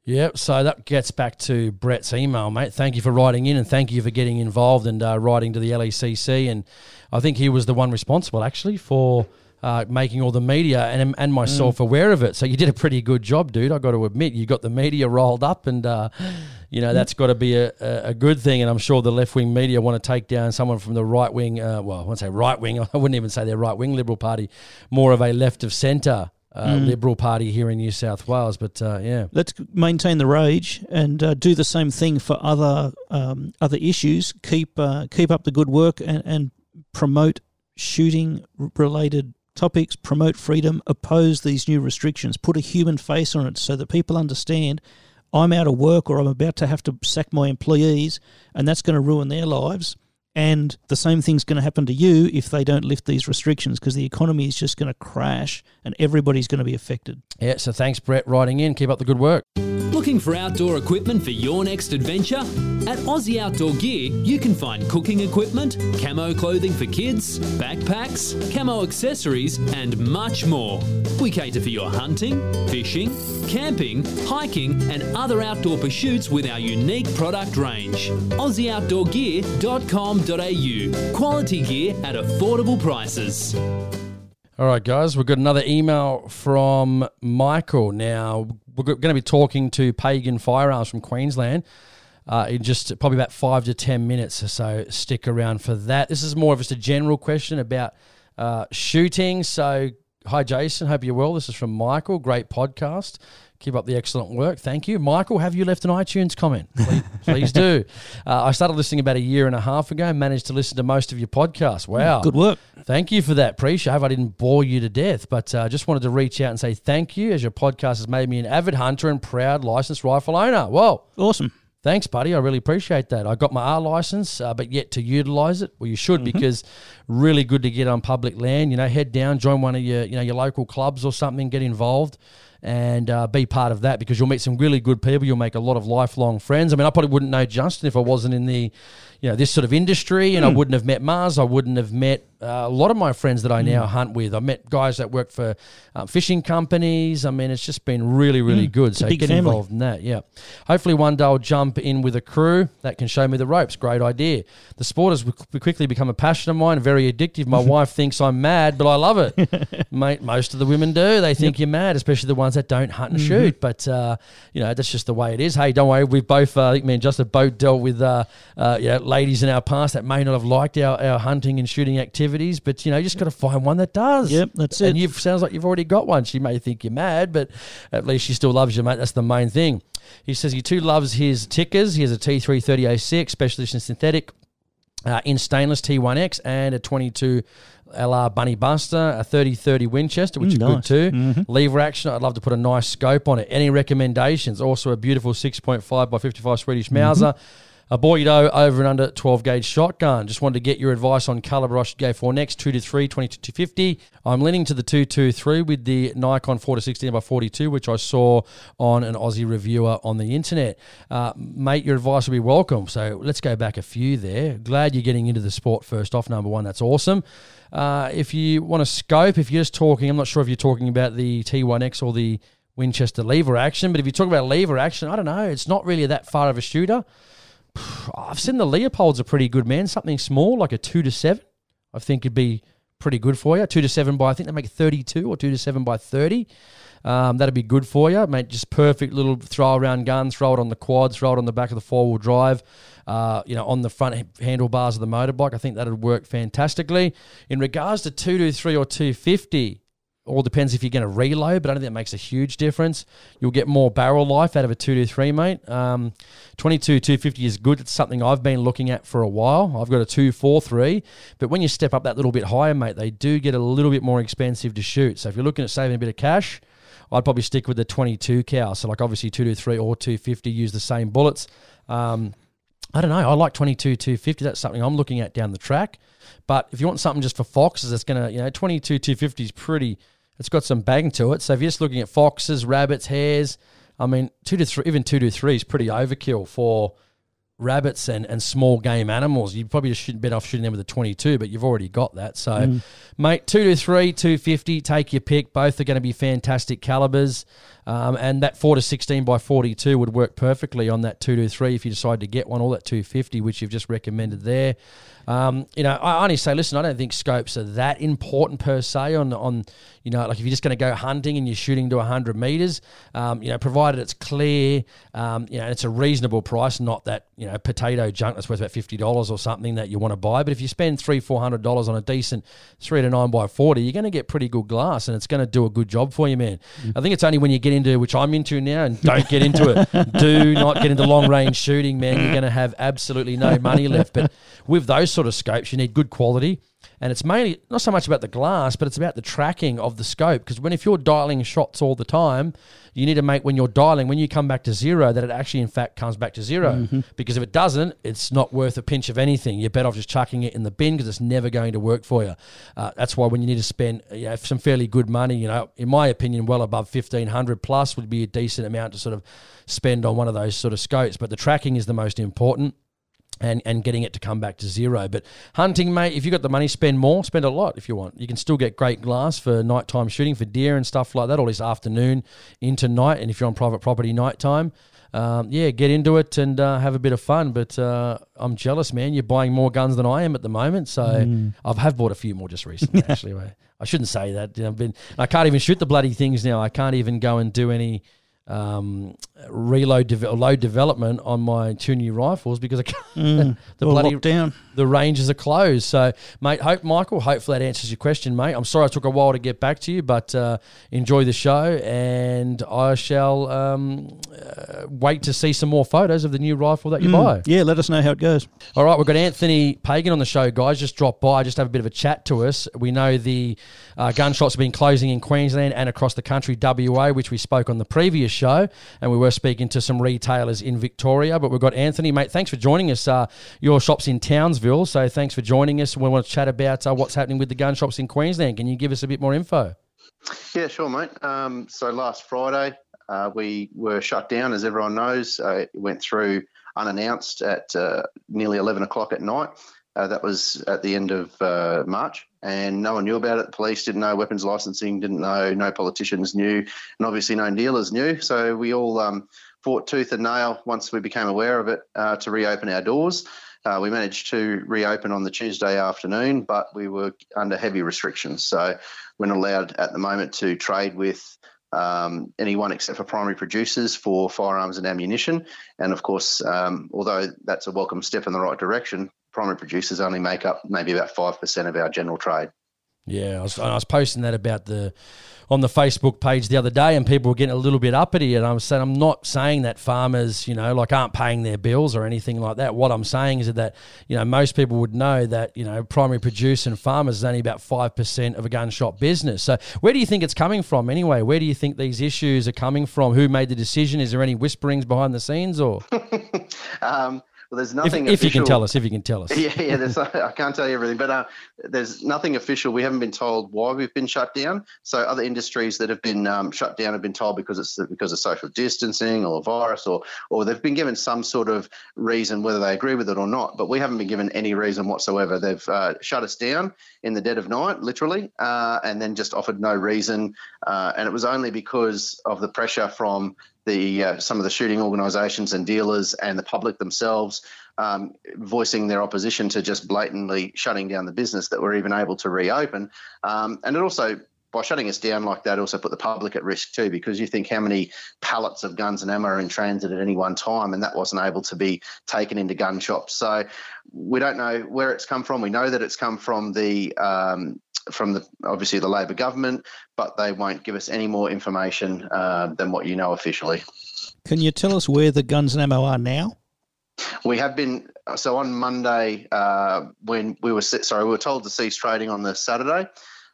Yep. So that gets back to Brett's email, mate. Thank you for writing in and thank you for getting involved and uh, writing to the LECC. And I think he was the one responsible actually for uh, making all the media and and myself aware of it. So you did a pretty good job, dude. I got to admit, you got the media rolled up, and uh, you know that's got to be a, a good thing. And I'm sure the left wing media want to take down someone from the right wing. Uh, well, I won't say right wing. I wouldn't even say they're right wing Liberal Party, more of a left of centre. Uh, Liberal Party here in New South Wales, but uh, yeah, let's maintain the rage and uh, do the same thing for other um, other issues. Keep uh, keep up the good work and, and promote shooting related topics. Promote freedom. Oppose these new restrictions. Put a human face on it so that people understand. I'm out of work or I'm about to have to sack my employees, and that's going to ruin their lives. And the same thing's going to happen to you if they don't lift these restrictions because the economy is just going to crash and everybody's going to be affected. yeah. So thanks, Brett, writing in. Keep up the good work. Looking for outdoor equipment for your next adventure? At Aussie Outdoor Gear, you can find cooking equipment, camo clothing for kids, backpacks, camo accessories, and much more. We cater for your hunting, fishing, camping, hiking, and other outdoor pursuits with our unique product range. AussieOutdoorGear.com.au. Quality gear at affordable prices. All right, guys, we've got another email from Michael. Now, we're going to be talking to Pagan Firearms from Queensland uh, in just probably about five to 10 minutes, or so stick around for that. This is more of just a general question about uh, shooting. So, hi, Jason. Hope you're well. This is from Michael. Great podcast. Keep up the excellent work. Thank you. Michael, have you left an iTunes comment? Please, please do. Uh, I started listening about a year and a half ago and managed to listen to most of your podcasts. Wow. Good work. Thank you for that. Appreciate. I I didn't bore you to death, but uh, just wanted to reach out and say thank you, as your podcast has made me an avid hunter and proud licensed rifle owner. Whoa. Awesome. Thanks, buddy. I really appreciate that. I got my R license, uh, but yet to utilize it. Well, you should because really good to get on public land. You know, head down, join one of your you know your local clubs or something, get involved, and uh, be part of that because you'll meet some really good people. You'll make a lot of lifelong friends. I mean, I probably wouldn't know Justin if I wasn't in the you know this sort of industry, and I wouldn't have met Mars. I wouldn't have met uh, a lot of my friends that I now hunt with. I met guys that work for um, fishing companies. I mean, it's just been really, really good. a So get family. involved in that. Yeah. Hopefully one day I'll jump in with a crew that can show me the ropes. Great idea. The sport has quickly become a passion of mine, very addictive. My wife thinks I'm mad, but I love it. Mate, most of the women do. They think you're mad, especially the ones that don't hunt and shoot. But, uh, you know, that's just the way it is. Hey, don't worry. We've both, uh, I think me and Justin both dealt with, uh, uh, know, ladies in our past that may not have liked our, our hunting and shooting activities. But, you know, you just got to find one that does. Yep, that's and it. And you've sounds like you've already got one. She may think you're mad, but at least she still loves you, mate. That's the main thing. He says he too loves his Tikkas. He has a T33006, specialist in synthetic. uh, in stainless T1X and a 22 LR Bunny Buster, a 3030 Winchester, which Mm, is nice. good too. Lever action, I'd love to put a nice scope on it. Any recommendations? Also, a beautiful 6.5 by 55 Swedish Mauser. A Boito over and under 12 gauge shotgun. Just wanted to get your advice on caliber I should go for next 2 to 3, 22 to 50. I'm leaning to the 2 to 3 with the Nikon 4 to 16 by 42, which I saw on an Aussie reviewer on the internet. Uh, mate, your advice will be welcome. So let's go back a few there. Glad you're getting into the sport first off, number one. That's awesome. Uh, if you want to scope, if you're just talking, I'm not sure if you're talking about the T1X or the Winchester lever action, but if you talk about lever action, I don't know. It's not really that far of a shooter. I've seen the Leupolds are pretty good, man. Something small, like a two to seven, I think would be pretty good for you. Two to seven by, I think they make 32 or two to seven by 30. Um, that'd be good for you, mate. Just perfect little throw around gun, throw it on the quad, throw it on the back of the four wheel drive, uh, you know, on the front handlebars of the motorbike. I think that'd work fantastically. In regards to 223 or 250, all depends if you're going to reload, but I don't think that makes a huge difference. You'll get more barrel life out of a 223, mate. Um, 22 250 is good. It's something I've been looking at for a while. I've got a 243, but when you step up that little bit higher, mate, they do get a little bit more expensive to shoot. So if you're looking at saving a bit of cash, I'd probably stick with the 22 cow. So like obviously 223 or 250 use the same bullets. Um, I don't know. I like 22 250. That's something I'm looking at down the track. But if you want something just for foxes, it's going to, you know, 22 250 is pretty, it's got some bang to it. So if you're just looking at foxes, rabbits, hares, I mean, two to three, even two to three is pretty overkill for rabbits and, and small game animals. You probably just shouldn't bet off shooting them with a 22, but you've already got that. So, mate, two to three, 250, take your pick. Both are going to be fantastic calibers. Um, and that 4 to 16 by 42 would work perfectly on that 2 to 3 if you decide to get one, all that 250, which you've just recommended there. Um, you know, I only say, listen, I don't think scopes are that important per se on, on you know, like if you're just going to go hunting and you're shooting to 100 meters, um, you know, provided it's clear, um, you know, it's a reasonable price, not that, you know, potato junk that's worth about $50 or something that you want to buy. But if you spend three, $400 on a decent 3 to 9 by 40, you're going to get pretty good glass and it's going to do a good job for you, man. I think it's only when you get into, which I'm into now, and don't get into it. do not get into long range shooting, man. You're going to have absolutely no money left. But with those sort of scopes, you need good quality. And it's mainly not so much about the glass, but it's about the tracking of the scope. Because when if you're dialing shots all the time, you need to make when you're dialing, when you come back to zero, that it actually in fact comes back to 0 Because if it doesn't, it's not worth a pinch of anything. You're better off just chucking it in the bin because it's never going to work for you. Uh, that's why when you need to spend you know, some fairly good money, you know, in my opinion, well above fifteen hundred plus would be a decent amount to sort of spend on one of those sort of scopes. But the tracking is the most important and, and getting it to come back to zero. But hunting, mate, if you've got the money, spend more, spend a lot if you want. You can still get great glass for nighttime shooting for deer and stuff like that, all this afternoon into night. And if you're on private property nighttime, um, yeah, get into it and uh, have a bit of fun. But uh, I'm jealous, man. You're buying more guns than I am at the moment. So I've have bought a few more just recently, actually. I shouldn't say that. I've been, I can't even shoot the bloody things now. I can't even go and do any um, reload deve- load development on my two new rifles because I can't, the bloody down. the ranges are closed. So, mate, hope Michael, hopefully that answers your question, mate. I'm sorry I took a while to get back to you, but uh, enjoy the show, and I shall um, uh, wait to see some more photos of the new rifle that you buy. Yeah, let us know how it goes. All right, we've got Anthony Pagan on the show, guys. Just drop by, just have a bit of a chat to us. We know the uh, gun shops have been closing in Queensland and across the country, WA, which we spoke on the previous show, and we were speaking to some retailers in Victoria. But we've got Anthony, mate. Thanks for joining us. Uh, your shop's in Townsville, so thanks for joining us. We want to chat about uh, what's happening with the gun shops in Queensland. Can you give us a bit more info? Yeah, sure, mate. Um, so last Friday, uh, we were shut down, as everyone knows. Uh, it went through unannounced at uh, nearly 11 o'clock at night. Uh, that was at the end of uh, March, and no one knew about it. The police didn't know, weapons licensing didn't know, no politicians knew, and obviously no dealers knew. So we all um, fought tooth and nail once we became aware of it uh, to reopen our doors. Uh, we managed to reopen on the Tuesday afternoon, but we were under heavy restrictions. So we're not allowed at the moment to trade with um, anyone except for primary producers for firearms and ammunition. And of course, um, although that's a welcome step in the right direction, primary producers only make up maybe about 5% of our general trade. Yeah, I was, I was posting that about the on the Facebook page the other day, and people were getting a little bit uppity. And I'm saying I'm not saying that farmers, you know, like aren't paying their bills or anything like that. What I'm saying is that you know most people would know that you know primary produce and farmers is only about five percent of a gun shop business. So where do you think it's coming from anyway? Where do you think these issues are coming from? Who made the decision? Is there any whisperings behind the scenes or? um, well, there's nothing. If, if, you can tell us, if you can tell us. Yeah, yeah. There's, I can't tell you everything, but uh, there's nothing official. We haven't been told why we've been shut down. So other industries that have been um, shut down have been told because it's because of social distancing or a virus, or or they've been given some sort of reason, whether they agree with it or not. But we haven't been given any reason whatsoever. They've uh, shut us down in the dead of night, literally, uh, and then just offered no reason. Uh, and it was only because of the pressure from the uh, some of the shooting organisations and dealers and the public themselves um, voicing their opposition to just blatantly shutting down the business that we're even able to reopen. Um, and it also by shutting us down like that, also put the public at risk too, because you think how many pallets of guns and ammo are in transit at any one time, and that wasn't able to be taken into gun shops. So we don't know where it's come from. We know that it's come from the um, from the obviously the Labor government, but they won't give us any more information uh, than what you know officially. Can you tell us where the guns and ammo are now? We have been so on Monday uh, when we were sorry we were told to cease trading on the Saturday.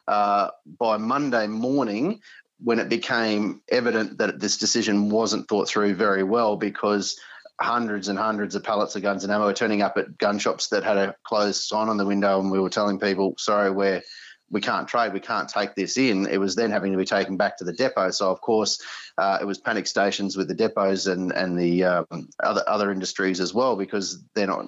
Uh, by Monday morning, when it became evident that this decision wasn't thought through very well because hundreds and hundreds of pallets of guns and ammo were turning up at gun shops that had a closed sign on the window, and we were telling people, "Sorry, we're we can't trade, we can't take this in. It was then having to be taken back to the depot. So of course, uh, it was panic stations with the depots and and the um, other other industries as well because they're not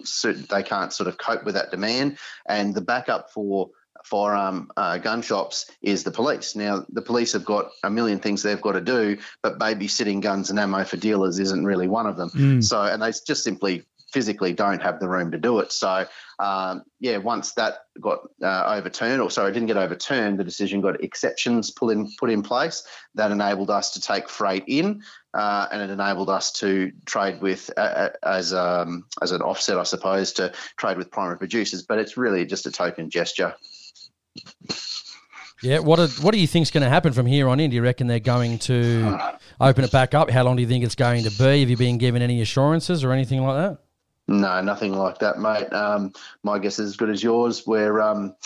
they can't sort of cope with that demand. And the backup for firearm uh, gun shops is the police. Now, the police have got a million things they've got to do, but babysitting guns and ammo for dealers isn't really one of them. Mm. So, and they just simply physically don't have the room to do it. So, um, yeah, once that got uh, overturned, or sorry, it didn't get overturned, the decision got exceptions put in put in place that enabled us to take freight in, uh, and it enabled us to trade with uh as um, as an offset, I suppose, to trade with primary producers. But it's really just a token gesture. Yeah, what are, what do you think is going to happen from here on in? Do you reckon they're going to open it back up? How long do you think it's going to be? Have you been given any assurances or anything like that? No, nothing like that, mate. Um, my guess is as good as yours. Where um,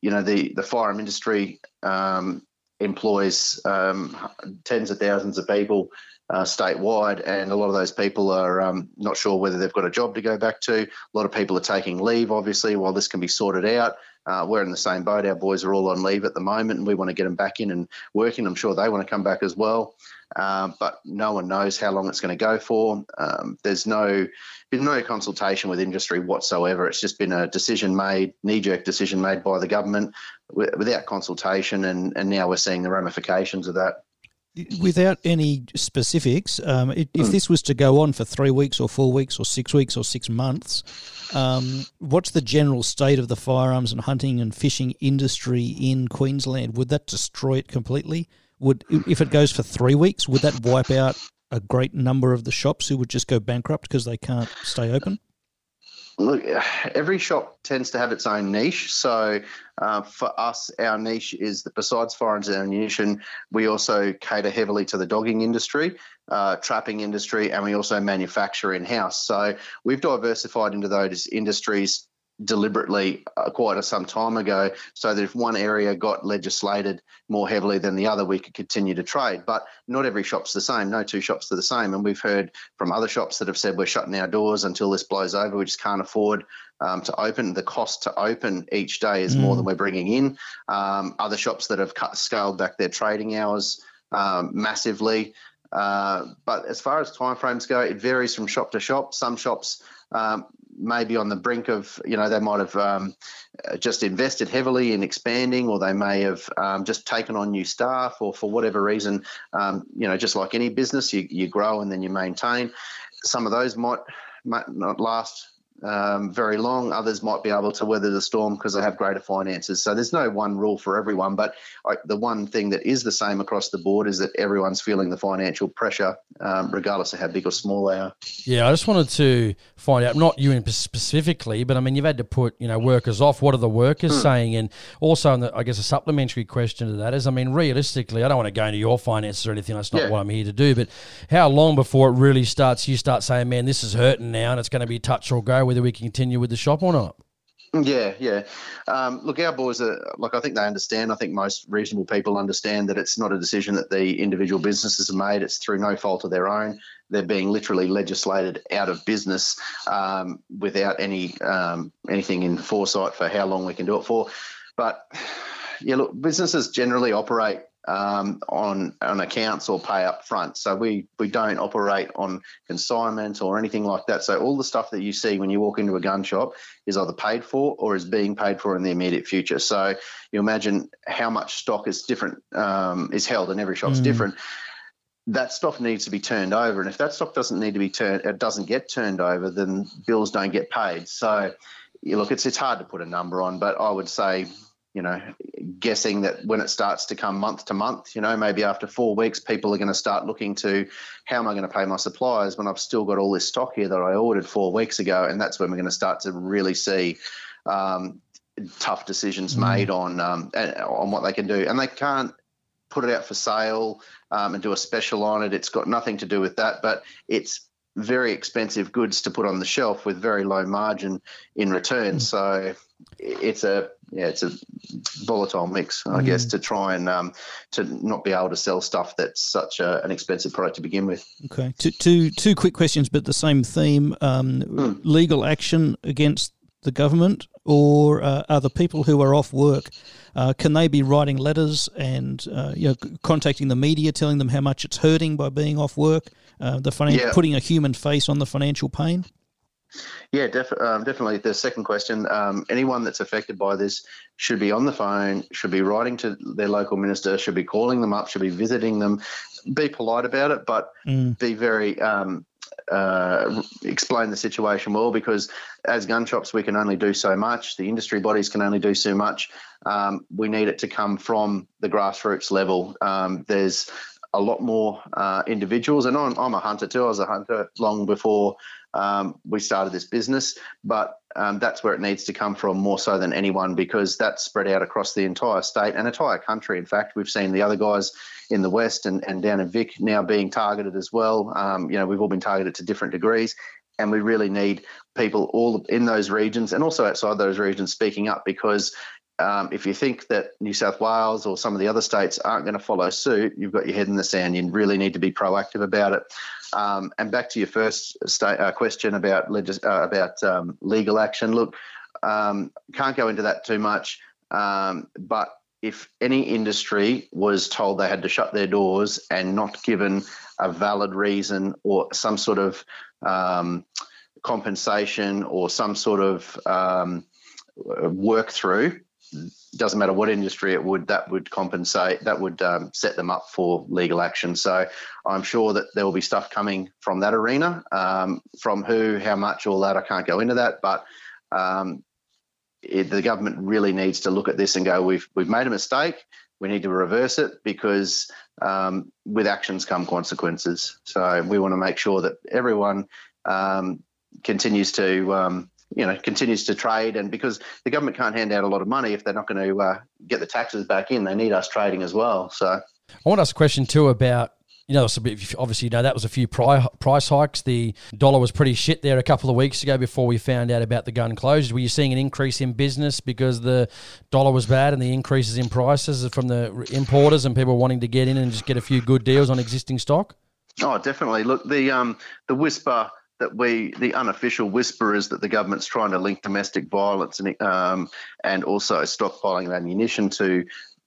you know the the firearm industry um, employs um, tens of thousands of people uh, statewide, and a lot of those people are um, not sure whether they've got a job to go back to. A lot of people are taking leave, obviously, while this can be sorted out. Uh, we're in the same boat. Our boys are all on leave at the moment, and we want to get them back in and working. I'm sure they want to come back as well. Uh, but no one knows how long it's going to go for. Um, there's no been no consultation with industry whatsoever. It's just been a decision made, knee jerk decision made by the government without consultation, and, and now we're seeing the ramifications of that. Without any specifics, um, if mm. this was to go on for three weeks or four weeks or six weeks or six months, um, what's the general state of the firearms and hunting and fishing industry in Queensland? Would that destroy it completely? Would if it goes for three weeks, would that wipe out a great number of the shops who would just go bankrupt because they can't stay open? Look, every shop tends to have its own niche. So, uh, for us, our niche is that besides firearms and ammunition, we also cater heavily to the dogging industry, uh, trapping industry, and we also manufacture in house. So, we've diversified into those industries deliberately uh, quite a, some time ago so that if one area got legislated more heavily than the other we could continue to trade. But not every shop's the same. No two shops are the same. And we've heard from other shops that have said we're shutting our doors until this blows over. We just can't afford um, to open. The cost to open each day is mm. more than we're bringing in. Um, other shops that have cut scaled back their trading hours um, massively. Uh, but as far as timeframes go, it varies from shop to shop. Some shops um, maybe on the brink of, you know, they might have um, just invested heavily in expanding, or they may have um, just taken on new staff, or for whatever reason, um, you know, just like any business, you, you grow and then you maintain. Some of those might, might not last um, very long. Others might be able to weather the storm because they have greater finances. So there's no one rule for everyone. But I, the one thing that is the same across the board is that everyone's feeling the financial pressure, um, regardless of how big or small they are. Yeah, I just wanted to find out, not you specifically, but I mean, you've had to put you know workers off. What are the workers hmm. saying? And also, the, I guess a supplementary question to that is, I mean, realistically, I don't want to go into your finances or anything. That's not yeah. what I'm here to do. But how long before it really starts? You start saying, "Man, this is hurting now, and it's going to be touch or go." Whether we can continue with the shop or not. Yeah, yeah. Um, look, our boys are like I think they understand. I think most reasonable people understand that it's not a decision that the individual businesses have made. It's through no fault of their own. They're being literally legislated out of business um, without any um, anything in foresight for how long we can do it for. But yeah, look, businesses generally operate um, on on accounts or pay up front. So we we don't operate on consignment or anything like that. So all the stuff that you see when you walk into a gun shop is either paid for or is being paid for in the immediate future. So you imagine how much stock is different um, is held, and every shop's mm. different. That stock needs to be turned over, and if that stock doesn't need to be turned, it doesn't get turned over, then bills don't get paid. So, you look, it's it's hard to put a number on, but I would say you know, guessing that when it starts to come month to month, you know, maybe after four weeks, people are going to start looking to how am I going to pay my suppliers when I've still got all this stock here that I ordered four weeks ago, and that's when we're going to start to really see um, tough decisions mm. made on um, on what they can do, and they can't put it out for sale um, and do a special on it. It's got nothing to do with that, but it's very expensive goods to put on the shelf with very low margin in return. Mm. So it's a yeah, it's a volatile mix, I mm. guess, to try and um, to not be able to sell stuff that's such a, an expensive product to begin with. Okay, two, two, two quick questions, but the same theme: um, mm. legal action against the government, or uh, are the people who are off work? Uh, can they be writing letters and uh, you know, contacting the media, telling them how much it's hurting by being off work? Uh, the finan- yeah. putting a human face on the financial pain. Yeah, def- um, definitely. The second question um, anyone that's affected by this should be on the phone, should be writing to their local minister, should be calling them up, should be visiting them. Be polite about it, but mm. be very. Um, uh, explain the situation well because as gun shops we can only do so much the industry bodies can only do so much um, we need it to come from the grassroots level um, there's a lot more uh, individuals and I'm, I'm, a hunter too i was a hunter long before um, we started this business, but um, that's where it needs to come from more so than anyone because that's spread out across the entire state and entire country. In fact, we've seen the other guys in the west and, and down in Vic now being targeted as well. Um, you know, we've all been targeted to different degrees, and we really need people all in those regions and also outside those regions speaking up because um, if you think that New South Wales or some of the other states aren't going to follow suit, you've got your head in the sand. You really need to be proactive about it. Um, and back to your first uh, question about legis- uh, about um, legal action. Look, um, can't go into that too much, um, but if any industry was told they had to shut their doors and not given a valid reason or some sort of um, compensation or some sort of work through, doesn't matter what industry it would, that would compensate, that would um, set them up for legal action. So I'm sure that there will be stuff coming from that arena. Um, from who, how much, all that, I can't go into that. But um, it, the government really needs to look at this and go, we've, we've made a mistake. We need to reverse it because um, with actions come consequences. So we want to make sure that everyone um, continues to um, you know continues to trade and because the government can't hand out a lot of money if they're not going to uh, get the taxes back in they need us trading as well so i want to ask a question too about you know, obviously, you know, that was a few price hikes. The dollar was pretty shit there a couple of weeks ago before we found out about the gun closures. Were you seeing an increase in business because the dollar was bad and the increases in prices from the importers and people wanting to get in and just get a few good deals on existing stock? Oh, definitely. Look, the um, the whisper that we, the unofficial whisper is that the government's trying to link domestic violence and, um, and also stockpiling of ammunition to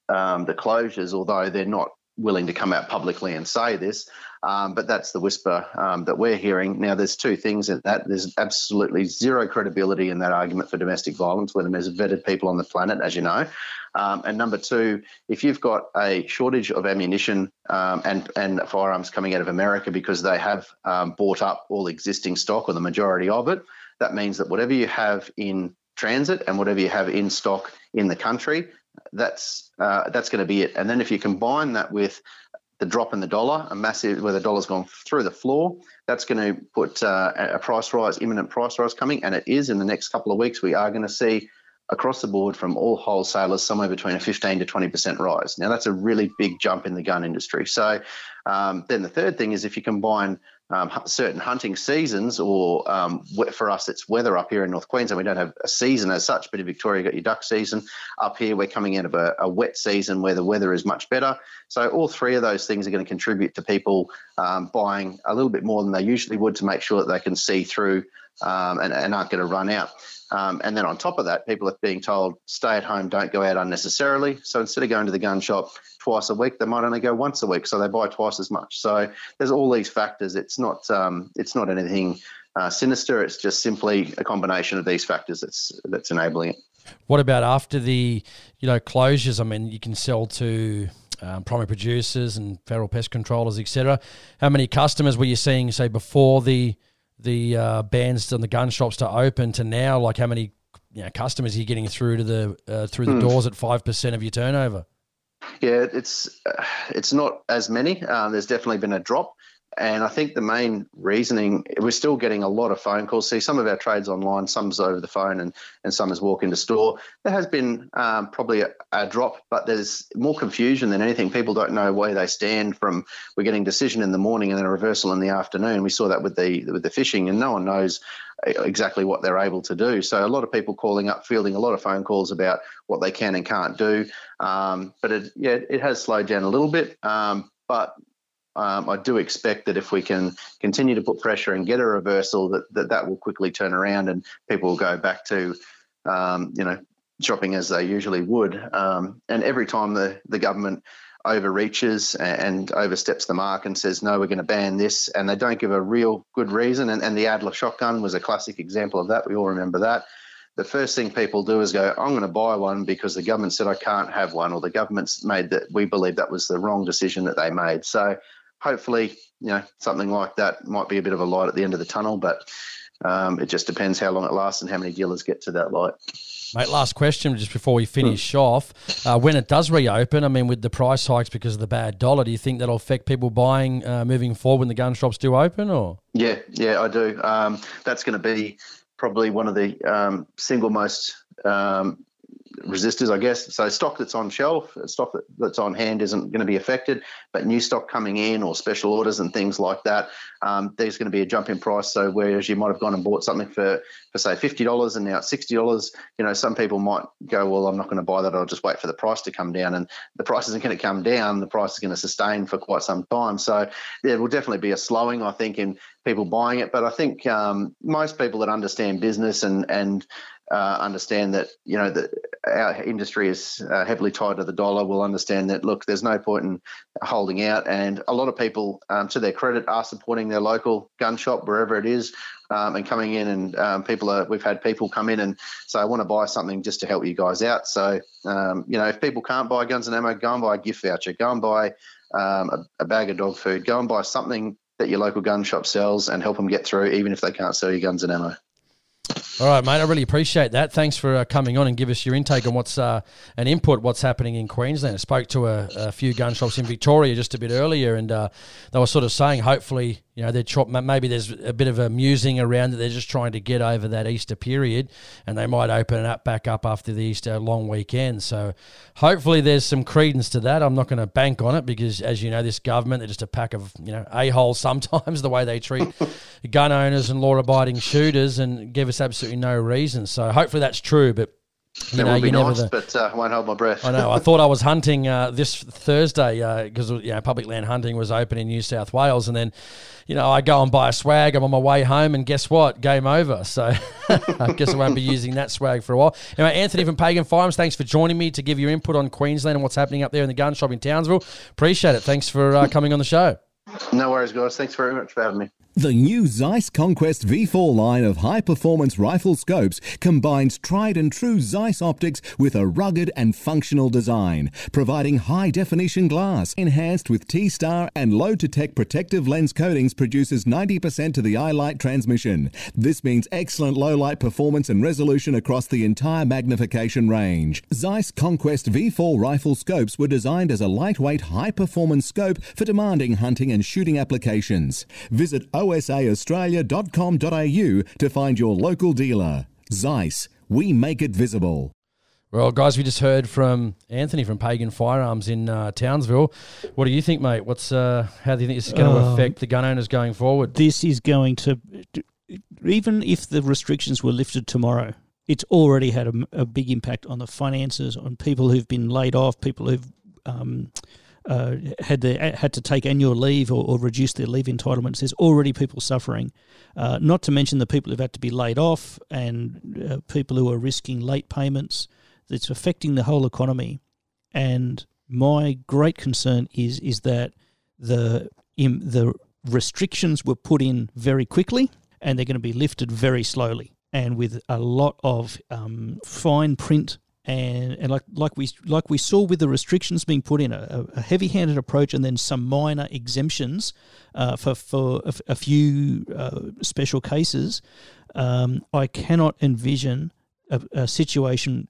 um, the closures, although they're not willing to come out publicly and say this. Um, but that's the whisper um, that we're hearing. Now, there's two things in that. There's absolutely zero credibility in that argument for domestic violence when there's vetted people on the planet, as you know. Um, and number two, if you've got a shortage of ammunition um, and, and firearms coming out of America because they have um, bought up all existing stock or the majority of it, that means that whatever you have in transit and whatever you have in stock in the country, that's uh, that's going to be it. And then if you combine that with the drop in the dollar, a massive where the dollar's gone through the floor, that's going to put uh, a price rise, imminent price rise coming, and it is in the next couple of weeks. We are going to see across the board from all wholesalers somewhere between a 15 to 20% rise. Now, that's a really big jump in the gun industry. So, um, then the third thing is if you combine um, certain hunting seasons, or um, for us, it's weather up here in North Queensland. We don't have a season as such, but in Victoria, you've got your duck season. Up here, we're coming out of a, a, wet season where the weather is much better. So, all three of those things are going to contribute to people um, buying a little bit more than they usually would to make sure that they can see through um, and, and, aren't going to run out. Um, and then on top of that, people are being told stay at home, don't go out unnecessarily. So instead of going to the gun shop twice a week, they might only go once a week, so they buy twice as much. So there's all these factors. It's not um, it's not anything uh, sinister. It's just simply a combination of these factors that's that's enabling it. What about after the you know closures? I mean, you can sell to um, primary producers and federal pest controllers, etc. How many customers were you seeing, say, before the the uh, bans on the gun shops to open to now? Like how many you know, customers are you getting through to the uh, through the hmm. doors at five percent of your turnover? Yeah, it's uh, it's not as many. Uh, there's definitely been a drop. And I think the main reasoning, we're still getting a lot of phone calls. See, some of our trades online, some's over the phone and, and some is walk into store. There has been um, probably a, a, drop, but there's more confusion than anything. People don't know where they stand from we're getting decision in the morning and then a reversal in the afternoon. We saw that with the with the fishing and no one knows exactly what they're able to do. So a lot of people calling up, fielding a lot of phone calls about what they can and can't do. Um, but it, yeah, it has slowed down a little bit. Um, but um, I do expect that if we can continue to put pressure and get a reversal, that that, that will quickly turn around and people will go back to, um, you know, shopping as they usually would. Um, and every time the, the government overreaches and oversteps the mark and says, no, we're going to ban this, and they don't give a real good reason, and, and the Adler shotgun was a classic example of that. We all remember that the first thing people do is go, I'm going to buy one because the government said I can't have one, or the government's made that we believe that was the wrong decision that they made. So hopefully, you know, something like that might be a bit of a light at the end of the tunnel, but um, it just depends how long it lasts and how many dealers get to that light. Mate, last question just before we finish off. Uh, when it does reopen, I mean, with the price hikes because of the bad dollar, do you think that'll affect people buying uh, moving forward when the gun shops do open? Or yeah, yeah, I do. Um, that's going to be probably one of the um, single most um, resistors, I guess. So stock that's on shelf, stock that, that's on hand isn't going to be affected, but new stock coming in or special orders and things like that, um, there's going to be a jump in price. So whereas you might have gone and bought something for, for say fifty dollars and now it's sixty dollars, you know, some people might go, well, I'm not going to buy that. I'll just wait for the price to come down, and the price isn't going to come down. The price is going to sustain for quite some time. So there will definitely be a slowing, I think, in people buying it. But I think um, most people that understand business and and uh, understand that you know that our industry is uh, heavily tied to the dollar will understand that look there's no point in holding out. And a lot of people um, to their credit are supporting their local gun shop wherever it is um, and coming in and um, people are we've had people come in and say I want to buy something just to help you guys out. So um, you know if people can't buy guns and ammo go and buy a gift voucher. Go and buy um, a, a bag of dog food. Go and buy something that your local gun shop sells and help them get through even if they can't sell you guns and ammo all right, mate. I really appreciate that. Thanks for uh, coming on and give us your intake on what's uh, an input, what's happening in Queensland. I spoke to a, a few gun shops in Victoria just a bit earlier, and uh, they were sort of saying, hopefully, you know, they're tr- maybe there's a bit of a musing around that they're just trying to get over that Easter period, and they might open it up back up after the Easter long weekend. So, hopefully, there's some credence to that. I'm not going to bank on it because, as you know, this government they're just a pack of you know a holes sometimes the way they treat gun owners and law-abiding shooters, and give us absolutely no reason. So, hopefully, that's true, but you know, you nice, never. but uh, I won't hold my breath. I know. I thought I was hunting uh, this Thursday because uh, you know public land hunting was open in New South Wales, and then you know I go and buy a swag. I'm on my way home, and guess what? Game over. So I guess I won't be using that swag for a while. Anyway, Anthony from Pagan Firearms, thanks for joining me to give your input on Queensland and what's happening up there in the gun shop in Townsville. Appreciate it. Thanks for uh, coming on the show. No worries, guys. Thanks very much for having me. The new Zeiss Conquest V4 line of high performance rifle scopes combines tried and true Zeiss optics with a rugged and functional design, providing high definition glass enhanced with T Star and LotuTec protective lens coatings produces 90% to the eye light transmission. This means excellent low light performance and resolution across the entire magnification range. Zeiss Conquest V4 rifle scopes were designed as a lightweight, high performance scope for demanding hunting and shooting applications. Visit osaaustralia.com.au to find your local dealer. Zeiss, we make it visible. Well, guys, we just heard from Anthony from Pagan Firearms in uh, Townsville. What do you think, mate? What's uh, how do you think this is going to Um, affect the gun owners going forward? This is going to, even if the restrictions were lifted tomorrow, it's already had a, a big impact on the finances, on people who've been laid off, people who've um, uh, had their, had to take annual leave or, or reduce their leave entitlements. There's already people suffering. Uh, not to mention the people who've had to be laid off and uh, people who are risking late payments. It's affecting the whole economy. And my great concern is is that the im, the restrictions were put in very quickly, and they're going to be lifted very slowly, and with a lot of um, fine print. And, and like like we like we saw with the restrictions being put in a, a heavy-handed approach and then some minor exemptions uh, for for a, a few uh, special cases, um, I cannot envision a, a situation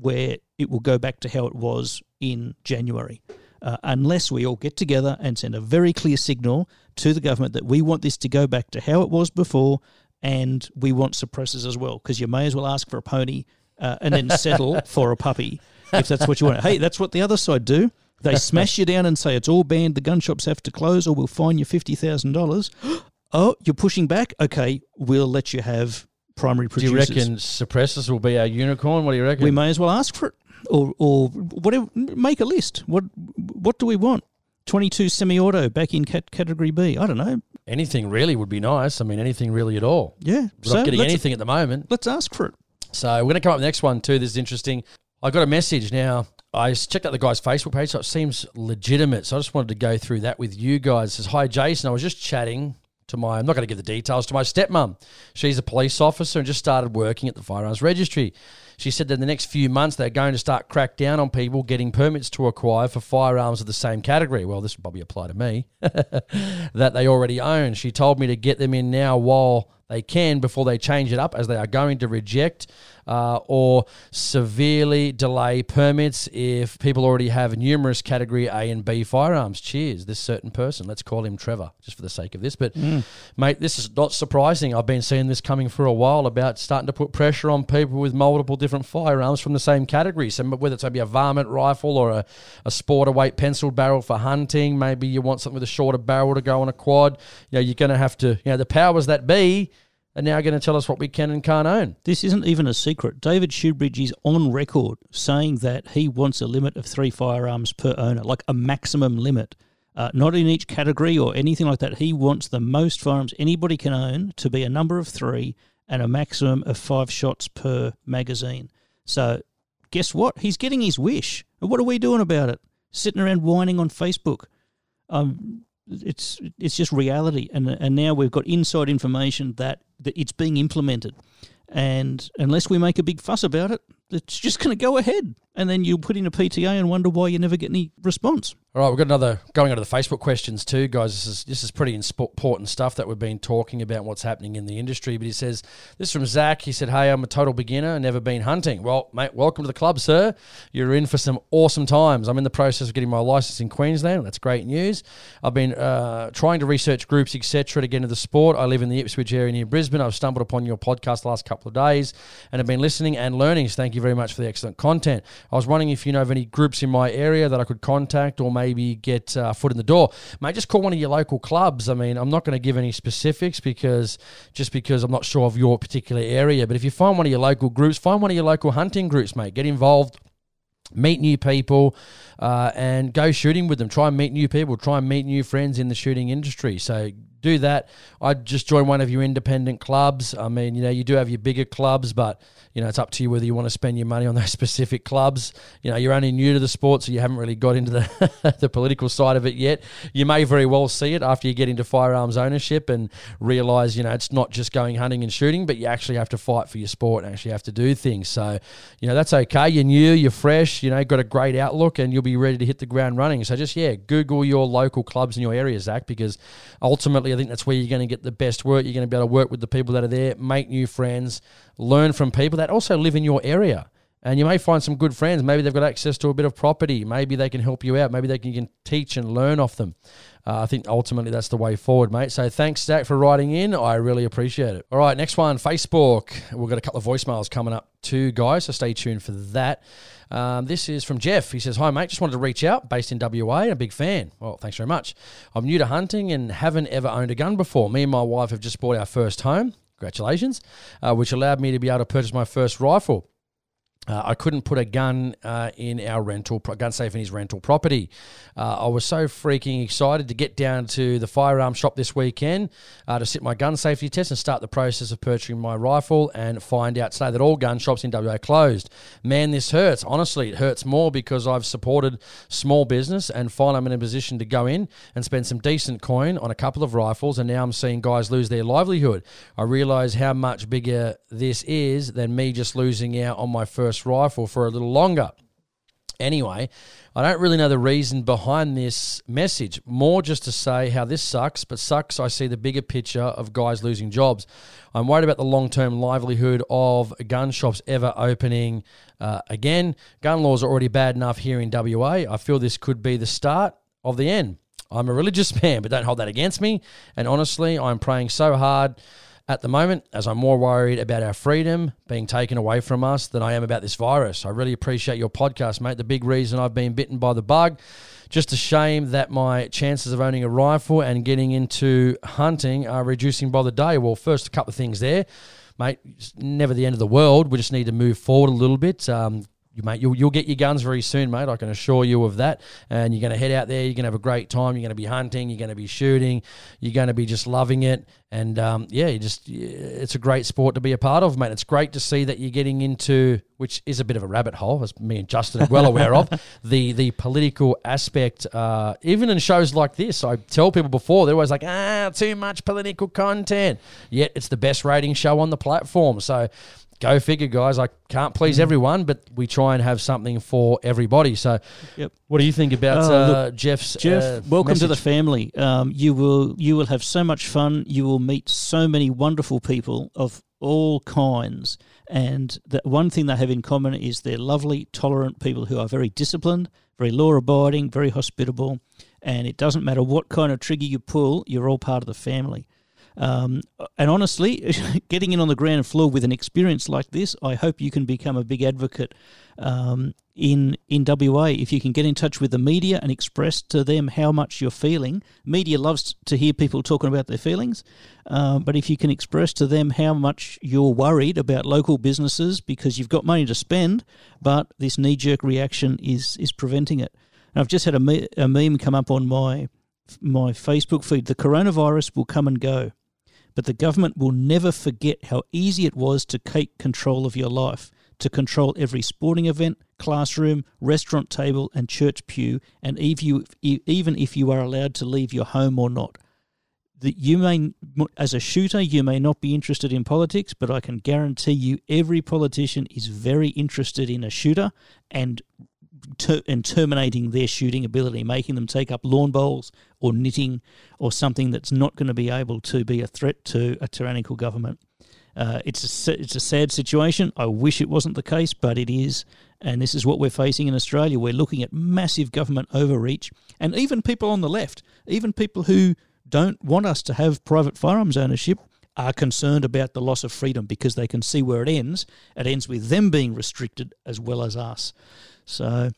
where it will go back to how it was in January. Uh, unless we all get together and send a very clear signal to the government that we want this to go back to how it was before and we want suppressors as well, because you may as well ask for a pony uh, and then settle for a puppy if that's what you want. Hey, that's what the other side do. They smash you down and say it's all banned, the gun shops have to close, or we'll fine you $50,000. Oh, you're pushing back? Okay, we'll let you have primary producers. Do you reckon suppressors will be our unicorn? What do you reckon? We may as well ask for it, or or whatever. Make a list. What what do we want? Twenty two semi auto back in cat, category B. I don't know. anything really would be nice. I mean, anything really at all. Yeah, We're not getting anything at the moment. Let's ask for it. So we're going to come up with the next one too. This is interesting. I got a message now. I checked out the guy's Facebook page, so it seems legitimate. So I just wanted to go through that with you guys. It says, Hi, Jason. I was just chatting to my, I'm not going to give the details, to my stepmom. She's a police officer and just started working at the firearms registry. She said that in the next few months they're going to start crack down on people getting permits to acquire for firearms of the same category. Well, this would probably apply to me that they already own. She told me to get them in now while they can before they change it up, as they are going to reject uh, or severely delay permits if people already have numerous category A and B firearms. Cheers, this certain person. Let's call him Trevor, just for the sake of this. But, mate, this is not surprising. I've been seeing this coming for a while about starting to put pressure on people with multiple different firearms from the same category. So, whether it's maybe a varmint rifle or a, a sporter weight pencil barrel for hunting, maybe you want something with a shorter barrel to go on a quad. You know, you're going to have to, you know, the powers that be are now going to tell us what we can and can't own. This isn't even a secret. David Shoebridge is on record saying that he wants a limit of three firearms per owner, like a maximum limit. Uh, not in each category or anything like that. He wants the most firearms anybody can own to be a number of three and a maximum of five shots per magazine. So, guess what? He's getting his wish. What are we doing about it? Sitting around whining on Facebook. Um, it's it's just reality, and and now we've got inside information that, that it's being implemented, and unless we make a big fuss about it, it's just going to go ahead, and then you'll put in a PTA and wonder why you never get any response. All right, we've got another going onto the Facebook questions too, guys. This is this is pretty important stuff that we've been talking about what's happening in the industry. But he says this is from Zach. He said, "Hey, I'm a total beginner, never been hunting. Well, mate, welcome to the club, sir. You're in for some awesome times. I'm in the process of getting my license in Queensland. That's great news. I've been uh, trying to research groups, etc., to get into the sport. I live in the Ipswich area near Brisbane. I've stumbled upon your podcast the last couple of days and have been listening and learning. So thank you very much for the excellent content. I was wondering if you know of any groups in my area that I could contact or maybe get uh, foot in the door. Mate, just call one of your local clubs. I mean, I'm not going to give any specifics because just because I'm not sure of your particular area. But if you find one of your local groups, find one of your local hunting groups, mate. Get involved meet new people uh, and go shooting with them try and meet new people try and meet new friends in the shooting industry so do that. I'd just join one of your independent clubs. I mean, you know, you do have your bigger clubs, but you know, it's up to you whether you want to spend your money on those specific clubs. You know, you're only new to the sport, so you haven't really got into the the political side of it yet. You may very well see it after you get into firearms ownership and realize, you know, it's not just going hunting and shooting, but you actually have to fight for your sport and actually have to do things. So, you know, that's okay. You're new, you're fresh, you know, got a great outlook, and you'll be ready to hit the ground running. So just yeah, Google your local clubs in your area, Zach, because ultimately I think that's where you're going to get the best work. You're going to be able to work with the people that are there, make new friends, learn from people that also live in your area. And you may find some good friends. Maybe they've got access to a bit of property. Maybe they can help you out. Maybe they can, can teach and learn off them. Uh, I think ultimately that's the way forward, mate. So thanks, Zach, for writing in. I really appreciate it. All right, next one Facebook. We've got a couple of voicemails coming up too, guys. So stay tuned for that. Um, this is from Jeff. He says, Hi, mate. Just wanted to reach out, based in WA, and a big fan. Well, thanks very much. I'm new to hunting and haven't ever owned a gun before. Me and my wife have just bought our first home. Congratulations, uh, which allowed me to be able to purchase my first rifle. Uh, I couldn't put a gun uh, in our rental, gun safe in his rental property. Uh, I was so freaking excited to get down to the firearm shop this weekend uh, to sit my gun safety test and start the process of purchasing my rifle and find out today that all gun shops in WA closed. Man, this hurts. Honestly, it hurts more because I've supported small business and finally I'm in a position to go in and spend some decent coin on a couple of rifles and now I'm seeing guys lose their livelihood. I realise how much bigger this is than me just losing out on my first rifle for a little longer. Anyway, I don't really know the reason behind this message. More just to say how this sucks, but sucks. I see the bigger picture of guys losing jobs. I'm worried about the long term livelihood of gun shops ever opening uh, again. Gun laws are already bad enough here in WA. I feel this could be the start of the end. I'm a religious man, but don't hold that against me. And honestly, I'm praying so hard at the moment, as I'm more worried about our freedom being taken away from us than I am about this virus. I really appreciate your podcast, mate. The big reason I've been bitten by the bug. Just a shame that my chances of owning a rifle and getting into hunting are reducing by the day. Well, first, a couple of things there, mate. Never the end of the world. We just need to move forward a little bit. Um, you mate, you'll, you'll get your guns very soon, mate. I can assure you of that. And you're going to head out there. You're going to have a great time. You're going to be hunting. You're going to be shooting. You're going to be just loving it. And um, yeah, you just it's a great sport to be a part of, mate. It's great to see that you're getting into, which is a bit of a rabbit hole, as me and Justin are well aware of, the the political aspect. Uh, even in shows like this, I tell people before they're always like, ah, too much political content. Yet it's the best rating show on the platform. So go figure, guys. I can't please mm. everyone, but we try and have something for everybody. So, yep. what do you think about uh, uh, look, Jeff's Jeff? Uh, welcome message? to the family. Um, you will you will have so much fun. You will meet so many wonderful people of all kinds. And the one thing they have in common is they're lovely, tolerant people who are very disciplined, very law abiding, very hospitable. And it doesn't matter what kind of trigger you pull, you're all part of the family. Um, and honestly, getting in on the ground floor with an experience like this, I hope you can become a big advocate um, in in WA. If you can get in touch with the media and express to them how much you're feeling, media loves to hear people talking about their feelings. Um, but if you can express to them how much you're worried about local businesses because you've got money to spend, but this knee jerk reaction is is preventing it. And I've just had a, me- a meme come up on my my Facebook feed. The coronavirus will come and go but the government will never forget how easy it was to take control of your life, to control every sporting event, classroom, restaurant table, and church pew, and even if you are allowed to leave your home or not. That you may, as a shooter, you may not be interested in politics, but I can guarantee you every politician is very interested in a shooter and ter- and terminating their shooting ability, making them take up lawn bowls or knitting or something that's not going to be able to be a threat to a tyrannical government. Uh, it's a, it's a sad situation. I wish it wasn't the case, but it is. And this is what we're facing in Australia. We're looking at massive government overreach. And even people on the left, even people who don't want us to have private firearms ownership, are concerned about the loss of freedom because they can see where it ends. It ends with them being restricted as well as us. So.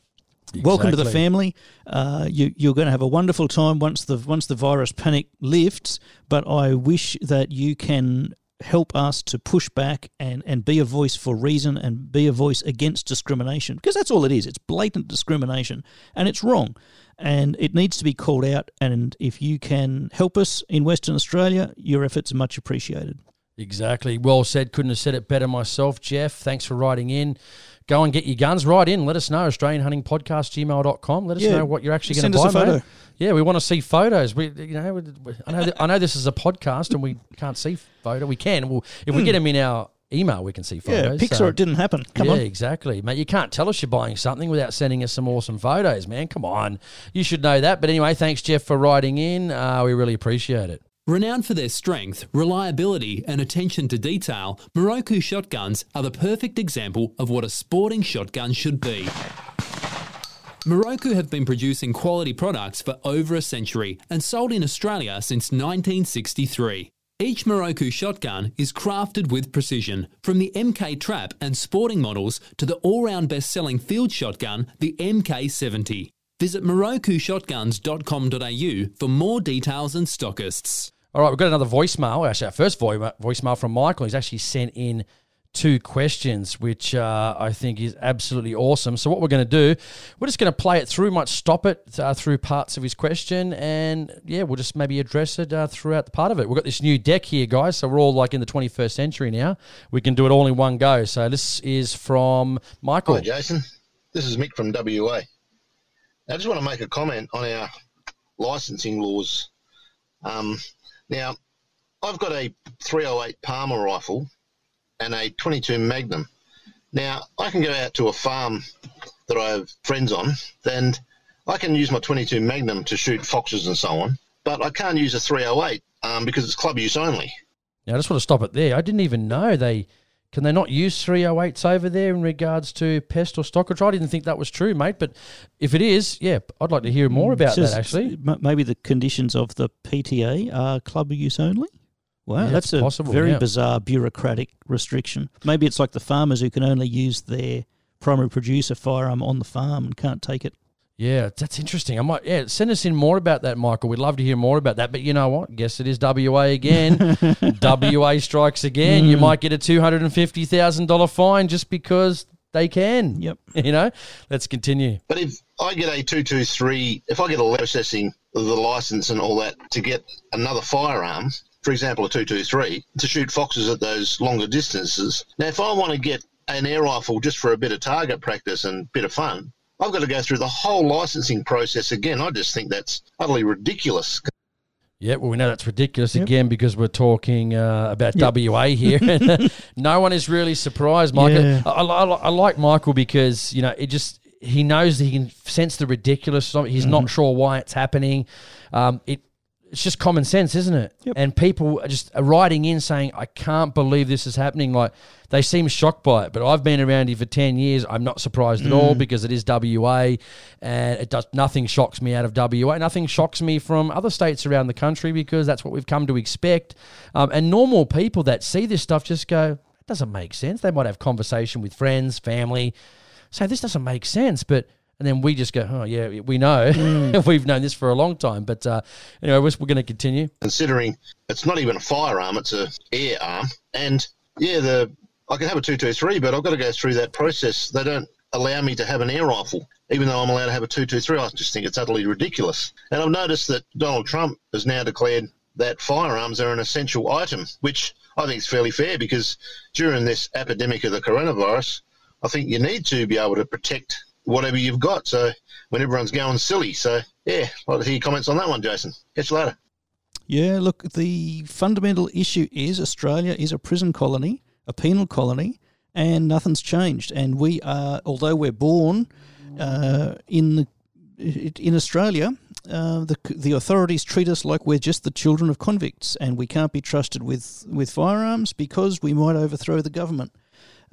Exactly. Welcome to the family. Uh, you, you're going to have a wonderful time once the once the virus panic lifts. But I wish that you can help us to push back and, and be a voice for reason and be a voice against discrimination because that's all it is. It's blatant discrimination and it's wrong and it needs to be called out. And if you can help us in Western Australia, your efforts are much appreciated. Exactly. Well said. Couldn't have said it better myself, Jeff. Thanks for writing in. Go and get your guns right in. Let us know. Australian Hunting Podcast gmail.com. Let us Yeah. know what you're actually going to buy. us a photo. mate. Yeah, we want to see photos. We, you know, I know, I know this is a podcast and we can't see photo. We can. Well, if we get them in our email, we can see Hmm. Yeah, photos. pics so- or it didn't happen. Come yeah, on. exactly, mate. You can't tell us you're buying something without sending us some awesome photos, man. Come on, you should know that. But anyway, thanks, Jeff, for writing in. Uh, we really appreciate it. Renowned for their strength, reliability, and attention to detail, Miroku shotguns are the perfect example of what a sporting shotgun should be. Miroku have been producing quality products for over a century and sold in Australia since 1963. Each Miroku shotgun is crafted with precision, from the MK Trap and sporting models to the all round best selling field shotgun, the MK70. Visit morokushotguns.com.au for more details and stockists. All right, we've got another voicemail. Actually, our first voicemail from Michael. He's actually sent in two questions, which uh, I think is absolutely awesome. So, what we're going to do, we're just going to play it through, might stop it uh, through parts of his question, and yeah, we'll just maybe address it uh, throughout the part of it. We've got this new deck here, guys. So, we're all like in the 21st century now. We can do it all in one go. So, this is from Michael. Hi, Jason. This is Mick from WA. I just want to make a comment on our licensing laws. Um, now, I've got a 308 Palmer rifle and a 22 Magnum. Now, I can go out to a farm that I have friends on, and I can use my 22 Magnum to shoot foxes and so on, but I can't use a 308 um, because it's club use only. Now, I just want to stop it there. I didn't even know they can they not use 308s over there in regards to pest or stock control. I didn't think that was true, mate. But if it is, yeah, I'd like to hear more mm, about Says that. Actually, maybe the conditions of the PTA are club use only. Wow, Yeah, that's a possible, very yeah. bizarre bureaucratic restriction. Maybe it's like the farmers who can only use their primary producer firearm on the farm and can't take it. Yeah, that's interesting. I might yeah send us in more about that, Michael. We'd love to hear more about that. But you know what? Guess it is WA again. WA strikes again. You hmm. might get a two hundred and fifty thousand dollar fine just because they can. Yep. You know. Let's continue. But if I get a 223, if I get a processing the license and all that to get another firearm, for example, a 223, to shoot foxes at those longer distances. Now, if I want to get an air rifle just for a bit of target practice and bit of fun, I've got to go through the whole licensing process again. I just think that's utterly ridiculous. Yeah, well, we know that's ridiculous again because we're talking uh, about WA here. and uh, no one is really surprised, Michael. Yeah. I, I, I like Michael because you know it just he knows that he can sense the ridiculous. He's Mm-hmm. not sure why it's happening. Um, it it's just common sense, isn't it? Yep. And people are just writing in saying, "I can't believe this is happening." Like they seem shocked by it, but I've been around here for ten years. I'm not surprised at Mm. all because it is WA, and it does nothing shocks me out of WA. Nothing shocks me from other states around the country because that's what we've come to expect. Um, and normal people that see this stuff just go, "It doesn't make sense." They might have conversation with friends, family, say, "This doesn't make sense," but and then we just go, "Oh yeah, we know. Mm. We've known this for a long time." But uh, anyway, we're, we're going to continue. considering it's not even a firearm, it's a air arm. And yeah, the I can have a two two three, but I've got to go through that process. They don't allow me to have an air rifle, even though I'm allowed to have a two two three. I just think it's utterly ridiculous. And I've noticed that Donald Trump has now declared that firearms are an essential item, which I think is fairly fair because during this epidemic of the coronavirus, I think you need to be able to protect whatever you've got. So when everyone's going silly, so yeah, I'd like hear your comments on that one, Jason. Catch you later. Yeah, look, the fundamental issue is Australia is a prison colony, a penal colony, and nothing's changed. And we are, although we're born uh, in the in Australia, uh, the the authorities treat us like we're just the children of convicts, and we can't be trusted with with firearms because we might overthrow the government.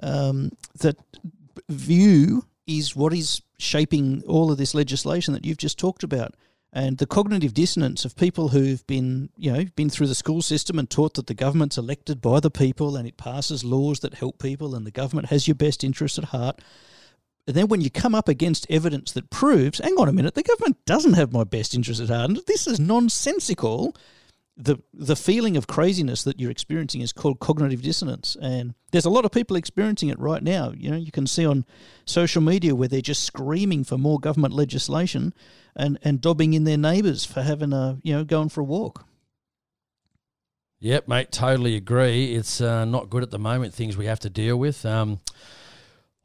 Um, that view is what is shaping all of this legislation that you've just talked about. And the cognitive dissonance of people who've been, you know, been through the school system and taught that the government's elected by the people and it passes laws that help people and the government has your best interests at heart. And then when you come up against evidence that proves, hang on a minute, the government doesn't have my best interests at heart, this is nonsensical, the the feeling of craziness that you're experiencing is called cognitive dissonance, and there's a lot of people experiencing it right now. You know, you can see on social media where they're just screaming for more government legislation, and and dobbing in their neighbours for having a you know going for a walk. Yep, mate, totally agree. It's uh, not good at the moment. Things we have to deal with. Um,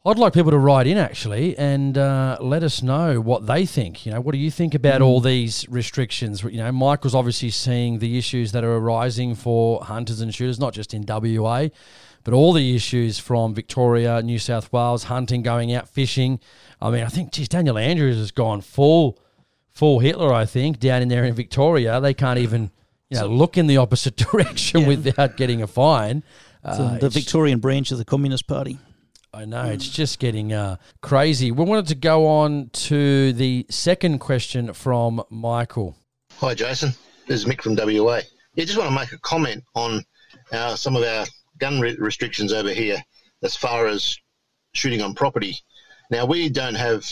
I'd like people to write in actually and uh, let us know what they think. You know, what do you think about Mm. all these restrictions? You know, Michael's obviously seeing the issues that are arising for hunters and shooters, not just in WA, but all the issues from Victoria, New South Wales, hunting, going out fishing. I mean, I think, geez, Daniel Andrews has gone full, full Hitler. I think down in there in Victoria, they can't even, you know, look in the opposite direction Yeah. without getting a fine. Uh, the Victorian branch of the Communist Party. I know it's just getting uh, crazy. We wanted to go on to the second question from Michael. Hi, Jason. This is Mick from WA. Yeah, just want to make a comment on uh, some of our gun re- restrictions over here as far as shooting on property. Now, we don't have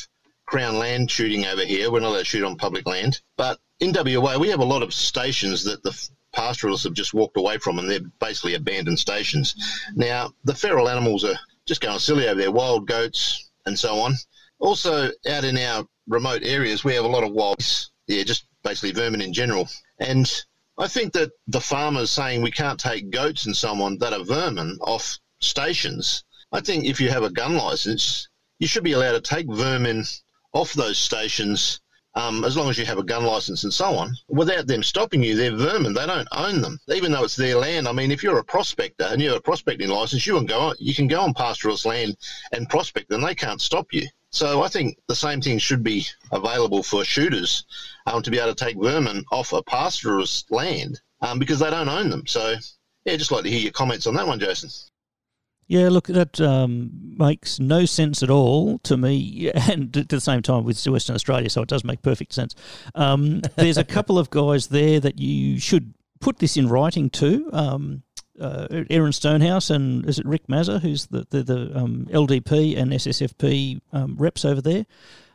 Crown land shooting over here. We're not allowed to shoot on public land. But in WA, we have a lot of stations that the pastoralists have just walked away from, and they're basically abandoned stations. Now, the feral animals are just going silly over there, wild goats and so on. Also, out in our remote areas, we have a lot of wild, yeah, just basically vermin in general. And I think that the farmers saying we can't take goats and so on that are vermin off stations, I think if you have a gun license, you should be allowed to take vermin off those stations um, as long as you have a gun license and so on, without them stopping you. They're vermin. They don't own them, even though it's their land. I mean, if you're a prospector and you have a prospecting license, you can go on, you can go on pastoralist land and prospect, and they can't stop you. So I think the same thing should be available for shooters um, to be able to take vermin off a pastoralist land um, because they don't own them. So yeah, just like to hear your comments on that one, Jason. Yeah, look, that um, makes no sense at all to me, and at the same time with Western Australia, so it does make perfect sense. Um, there's a couple of guys there that you should put this in writing to. Um, uh, Aaron Stonehouse and is it Rick Mazza, who's the the, the um, LDP and SSFP um, reps over there,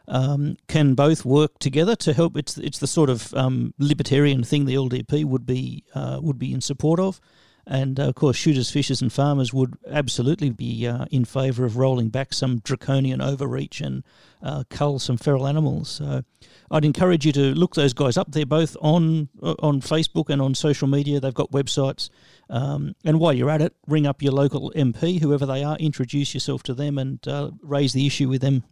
um, can both work together to help. It's it's the sort of um, libertarian thing the LDP would be uh, would be in support of. And uh, of course, shooters, fishers, and farmers would absolutely be uh, in favour of rolling back some draconian overreach and uh, cull some feral animals. So I'd encourage you to look those guys up. They're both on uh, on Facebook and on social media. They've got websites. Um, and while you're at it, ring up your local MP, whoever they are, introduce yourself to them, and uh, raise the issue with them.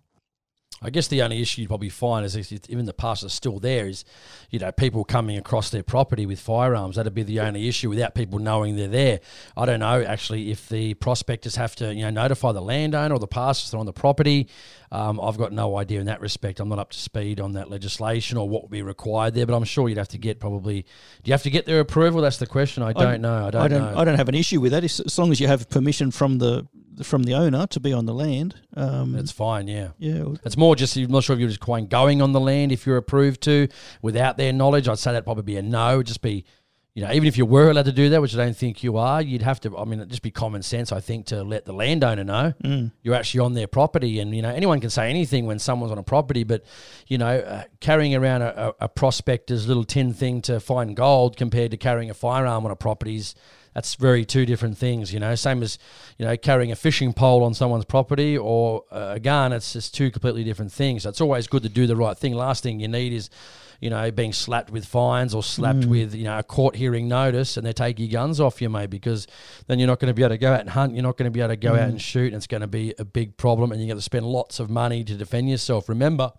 I guess the only issue you'd probably find is if even the past is still there is, you know, people coming across their property with firearms. That'd be the only issue without people knowing they're there. I don't know actually if the prospectors have to, you know, notify the landowner or the pastors that are on the property. Um, I've got no idea in that respect. I'm not up to speed on that legislation or what would be required there, but I'm sure you'd have to get probably. Do you have to get their approval? That's the question. I don't know. I don't, I don't. know. I don't have an issue with that as long as you have permission from the from the owner to be on the land. Um, It's fine, yeah. yeah. It's more just, I'm not sure if you're just quite going on the land if you're approved to without their knowledge. I'd say that'd probably be a no. It'd just be, you know, even if you were allowed to do that, which I don't think you are, you'd have to, I mean, it'd just be common sense, I think, to let the landowner know Mm. you're actually on their property. And, you know, anyone can say anything when someone's on a property, but, you know, uh, carrying around a, a, a prospector's little tin thing to find gold compared to carrying a firearm on a property is that's very two different things, you know. Same as, you know, carrying a fishing pole on someone's property or a gun. It's just two completely different things. So it's always good to do the right thing. Last thing you need is, you know, being slapped with fines or slapped Mm. with, you know, a court hearing notice and they take your guns off you, mate, because then you're not going to be able to go out and hunt. You're not going to be able to go out Mm. and shoot. And it's going to be a big problem and you're going to spend lots of money to defend yourself. Remember,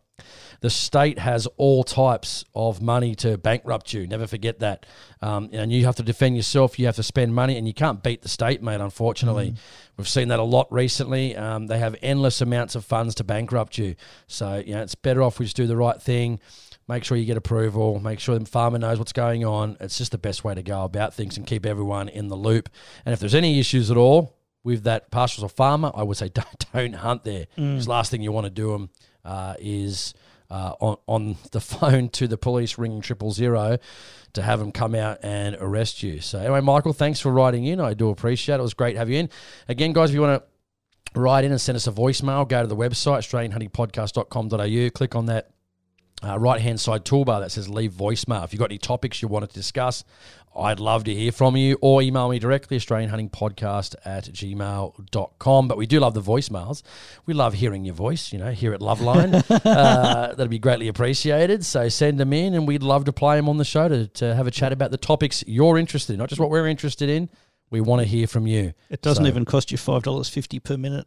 the state has all types of money to bankrupt you. Never forget that. Um, and you have to defend yourself. You have to spend money, and you can't beat the state, mate. Unfortunately, we've seen that a lot recently. Um, they have endless amounts of funds to bankrupt you. So you know it's better off we just do the right thing. Make sure you get approval. Make sure the farmer knows what's going on. It's just the best way to go about things and keep everyone in the loop. And if there's any issues at all with that pastoralist or farmer, I would say don't, don't hunt there. Because last thing you want to do them uh, is uh, on, on the phone to the police ringing triple zero to have them come out and arrest you. So anyway, Michael, thanks for writing in. I do appreciate it. It was great have you in. Again, guys, if you want to write in and send us a voicemail, go to the website, australianhuntingpodcast.com.au, click on that uh, right hand side toolbar that says leave voicemail. If you've got any topics you want to discuss, I'd love to hear from you or email me directly, Australian Hunting Podcast at gmail.com. But we do love the voicemails. We love hearing your voice, you know, here at Loveline. uh, that'd be greatly appreciated. So send them in and we'd love to play them on the show to, to have a chat about the topics you're interested in, not just what we're interested in. We want to hear from you. It doesn't So- even cost you five dollars fifty per minute.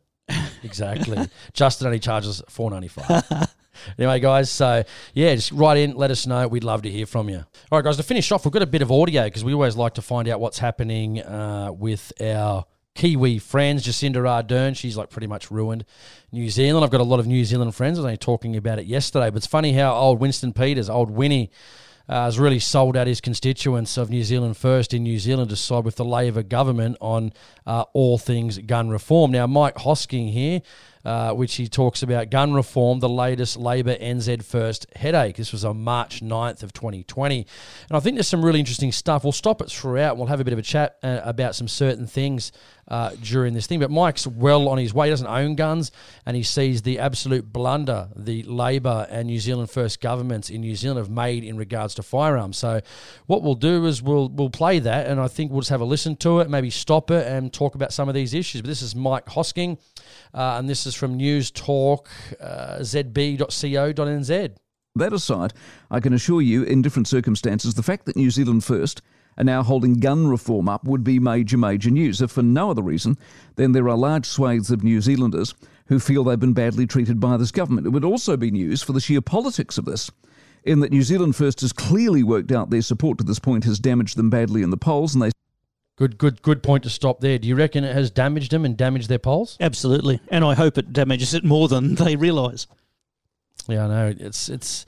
Exactly. Justin only charges four ninety five. anyway, guys, so yeah, just write in, let us know. We'd love to hear from you. All right, guys, to finish off, we've got a bit of audio because we always like to find out what's happening uh, with our Kiwi friends. Jacinda Ardern, she's like pretty much ruined New Zealand. I've got a lot of New Zealand friends. I was only talking about it yesterday, but it's funny how old Winston Peters, old Winnie, uh, has really sold out his constituents of New Zealand First in New Zealand to side with the Labor government on uh, all things gun reform. Now, Mike Hosking here, uh, which he talks about gun reform, the latest Labor NZ First headache. This was on March 9th of 2020. And I think there's some really interesting stuff. We'll stop it throughout. We'll have a bit of a chat uh, about some certain things uh, during this thing. But Mike's well on his way. He doesn't own guns, and he sees the absolute blunder the Labor and New Zealand First governments in New Zealand have made in regards to firearms. So, what we'll do is we'll we'll play that, and I think we'll just have a listen to it, maybe stop it, and talk about some of these issues. But this is Mike Hosking, uh, and this is from News Talk uh, zb.co.nz. That aside, I can assure you, in different circumstances, the fact that New Zealand First are now holding gun reform up would be major, major news. If for no other reason, then there are large swathes of New Zealanders who feel they've been badly treated by this government. It would also be news for the sheer politics of this, in that New Zealand First has clearly worked out their support to this point has damaged them badly in the polls, and they Good, good, good point to stop there. Do you reckon it has damaged them and damaged their polls? Absolutely, and I hope it damages it more than they realise. Yeah, I know. It's it's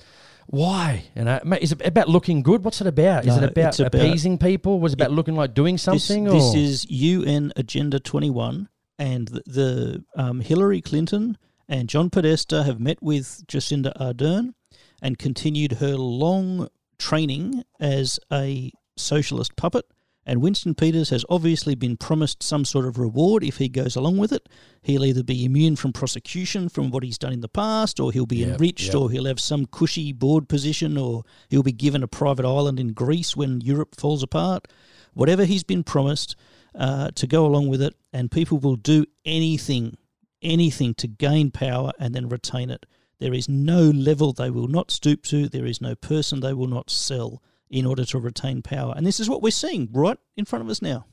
why and uh, mate, is it about looking good? What's it about? Is No, it about, about- appeasing people? Was it about looking like doing something? this or? is UN Agenda 21, and the, the um, Hillary Clinton and John Podesta have met with Jacinda Ardern and continued her long training as a socialist puppet. And Winston Peters has obviously been promised some sort of reward if he goes along with it. He'll either be immune from prosecution from what he's done in the past, or he'll be Yep, enriched, yep. or he'll have some cushy board position, or he'll be given a private island in Greece when Europe falls apart. Whatever he's been promised uh, to go along with it, and people will do anything, anything to gain power and then retain it. There is no level they will not stoop to. There is no person they will not sell in order to retain power. And this is what we're seeing right in front of us now.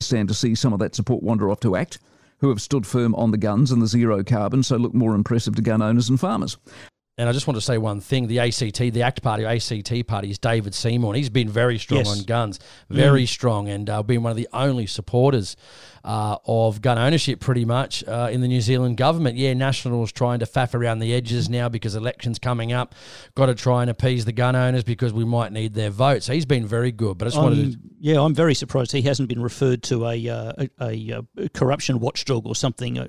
stand to see some of that support wander off to ACT, who have stood firm on the guns and the zero carbon, so look more impressive to gun owners and farmers. And I just want to say one thing: the ACT, the ACT Party, ACT Party is David Seymour. And he's been very strong Yes. on guns, very Mm. strong, and uh, been one of the only supporters uh, of gun ownership, pretty much uh, in the New Zealand government. Yeah, Nationals trying to faff around the edges now because elections coming up. Got to try and appease the gun owners because we might need their votes. So he's been very good. But I just wanted I'm- to. yeah, I'm very surprised he hasn't been referred to a uh, a, a, uh corruption watchdog or something uh,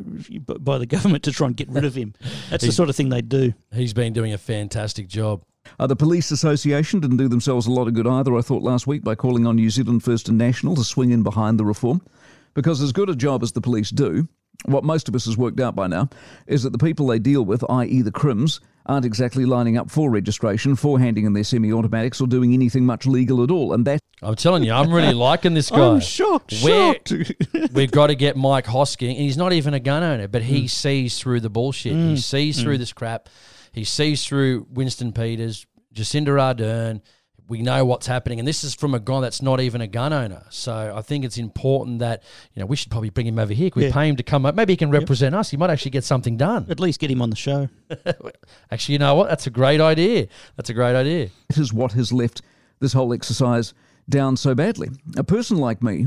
by the government to try and get rid of him. That's the sort of thing they do. He's been doing a fantastic job. Uh, the Police Association didn't do themselves a lot of good either, I thought, last week by calling on New Zealand First and National to swing in behind the reform. Because as good a job as the police do, what most of us has worked out by now is that the people they deal with, i.e., the crims, aren't exactly lining up for registration, for handing in their semi automatics, or doing anything much legal at all. And that I'm telling you, I'm really liking this guy. I'm shocked, Where- shocked. We've got to get Mike Hosking, and he's not even a gun owner, but Mm. he sees through the bullshit. He sees through this crap. He sees through Winston Peters, Jacinda Ardern. We know what's happening, and this is from a guy that's not even a gun owner. So I think it's important that you know we should probably bring him over here. Can we Yeah. pay him to come up? Maybe he can represent us. He might actually get something done. At least get him on the show. Actually, you know what? That's a great idea. That's a great idea. is what has left this whole exercise down so badly. A person like me,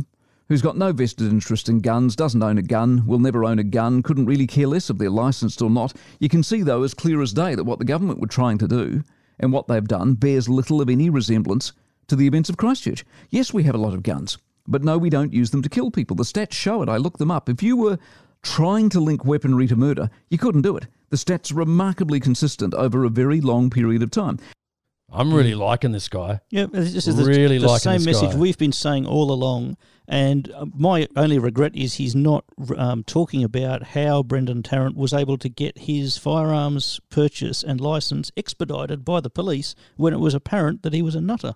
who's got no vested interest in guns, doesn't own a gun, will never own a gun, couldn't really care less if they're licensed or not. You can see, though, as clear as day that what the government were trying to do and what they've done bears little of any resemblance to the events of Christchurch. Yes, we have a lot of guns, but no, we don't use them to kill people. The stats show it. I looked them up. If you were trying to link weaponry to murder, you couldn't do it. The stats are remarkably consistent over a very long period of time. I'm really liking this guy. Yeah, this is the, Really the liking same this message guy. we've been saying all along. And uh, my only regret is he's not um, talking about how Brenton Tarrant was able to get his firearms purchase and license expedited by the police when it was apparent that he was a nutter.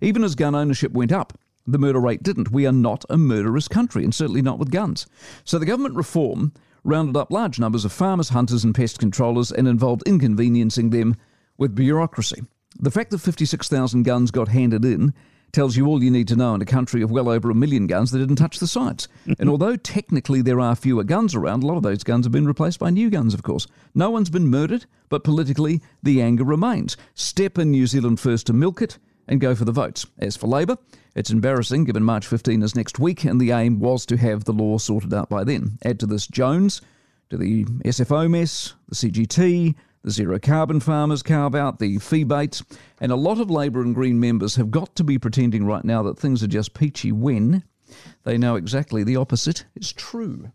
Even as gun ownership went up, the murder rate didn't. We are not a murderous country, and certainly not with guns. So the government reform rounded up large numbers of farmers, hunters, and pest controllers and involved inconveniencing them with bureaucracy. The fact that 56,000 guns got handed in tells you all you need to know in a country of well over a million guns that didn't touch the sites. and although technically there are fewer guns around, a lot of those guns have been replaced by new guns, of course. No one's been murdered, but politically the anger remains. Step in New Zealand first to milk it and go for the votes. As for Labour, it's embarrassing given March 15 is next week and the aim was to have the law sorted out by then. Add to this Jones, to the SFO mess, the CGT, the zero carbon farmers carve out, the feebates, and a lot of Labour and Green members have got to be pretending right now that things are just peachy when they know exactly the opposite is true.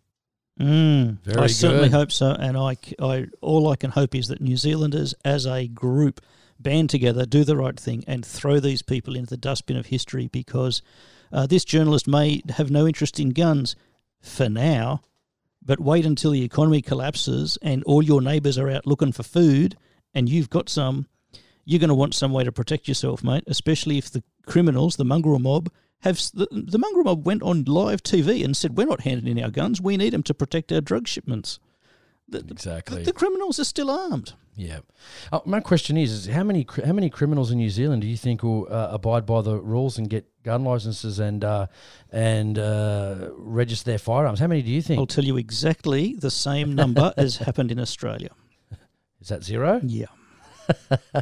Mm, Very I certainly hope so, and I, c- I- all I can hope is that New Zealanders, as a group, band together, do the right thing, and throw these people into the dustbin of history. Because uh, this journalist may have no interest in guns for now, but wait until the economy collapses and all your neighbours are out looking for food, and you've got some. You're going to want some way to protect yourself, mate. Especially if the criminals, the mongrel mob, have the, the mongrel mob went on live TV and said, "We're not handing in our guns. We need them to protect our drug shipments." The, the- Exactly. the criminals are still armed. Yeah. Uh, my question is, is how many how many criminals in New Zealand do you think will uh, abide by the rules and get gun licenses and uh, and uh, register their firearms? How many do you think? I'll tell you exactly the same number as happened in Australia. Is that zero? Yeah.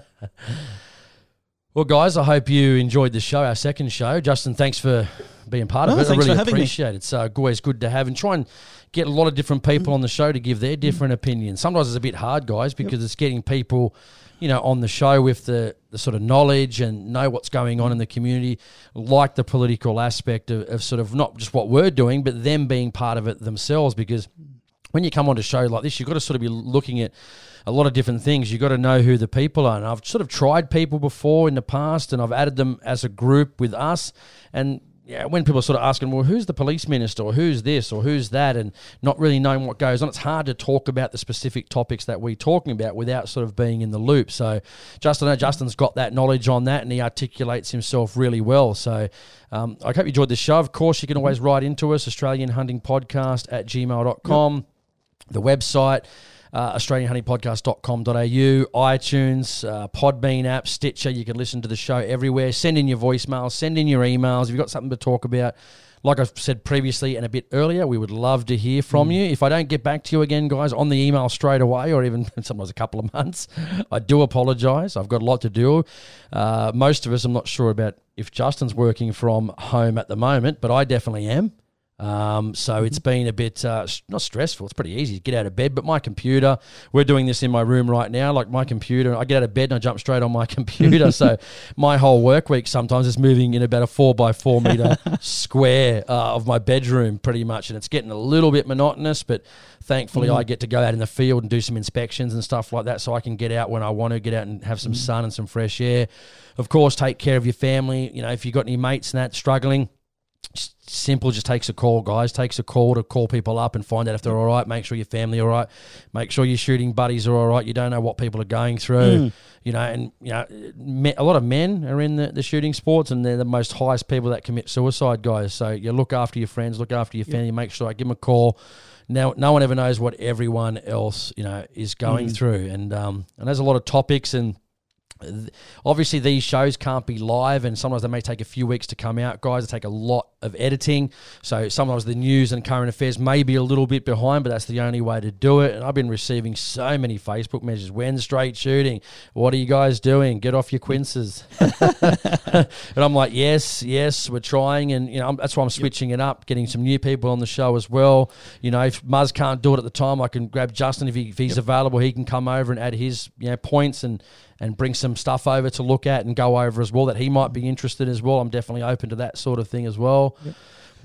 Well, guys, I hope you enjoyed the show, our second show. Justin, thanks for being part of No, it. I really for having me. appreciate it. So always good to have and try and get a lot of different people mm. on the show to give their different mm. opinions. Sometimes it's a bit hard, guys, because it's getting people, you know, on the show with the, the sort of knowledge and know what's going on in the community, like the political aspect of, of sort of not just what we're doing, but them being part of it themselves. Because when you come on a show like this, you've got to sort of be looking at a lot of different things. You've got to know who the people are. And I've sort of tried people before in the past and I've added them as a group with us. And yeah, when people are sort of asking, well, who's the police minister or who's this or who's that, and not really knowing what goes on, it's hard to talk about the specific topics that we're talking about without sort of being in the loop. So, Justin, I know Justin's got that knowledge on that and he articulates himself really well. So, um, I hope you enjoyed the show. Of course, you can always write into us, Australian Hunting Podcast at gmail.com the website, uh, AustralianHuntingPodcast.com.au, iTunes, uh, Podbean app, Stitcher. You can listen to the show everywhere. Send in your voicemails, send in your emails. If you've got something to talk about, like I've said previously and a bit earlier, we would love to hear from you. If I don't get back to you again, guys, on the email straight away, or even sometimes a couple of months, I do apologise. I've got a lot to do. Uh, most of us, I'm not sure about if Justin's working from home at the moment, but I definitely am. Um, so it's been a bit uh, not stressful. It's pretty easy to get out of bed. But my computer, we're doing this in my room right now. Like my computer, I get out of bed and I jump straight on my computer. so my whole work week sometimes is moving in about a four by four meter square uh, of my bedroom, pretty much, and it's getting a little bit monotonous. But thankfully, I get to go out in the field and do some inspections and stuff like that, so I can get out when I want to get out and have some sun and some fresh air. Of course, take care of your family. You know, if you've got any mates and that struggling just simple just takes a call. Guys takes a call to call people up and find out if they're all right. Make sure your family are all right. Make sure your shooting buddies are all right. You don't know what people are going through you know and you know me, a lot of men are in the, the shooting sports and they're the most highest people that commit suicide guys. So you look after your friends look after your family make sure i give them a call. Now no one ever knows what everyone else you know is going through. And um and there's a lot of topics and obviously these shows can't be live and sometimes they may take a few weeks to come out. Guys they take a lot of editing. So sometimes the news and current affairs may be a little bit behind but that's the only way to do it. And i've been receiving so many facebook messages. When straight shooting? What are you guys doing? Get off your quinces. And i'm like yes yes we're trying. And you know I'm, that's why i'm switching it up getting some new people on the show as well. You know if muzz can't do it at the time i can grab justin if, he, if he's available. He can come over and add his you know points and and bring some stuff over to look at and go over as well that he might be interested as well. I'm definitely open to that sort of thing as well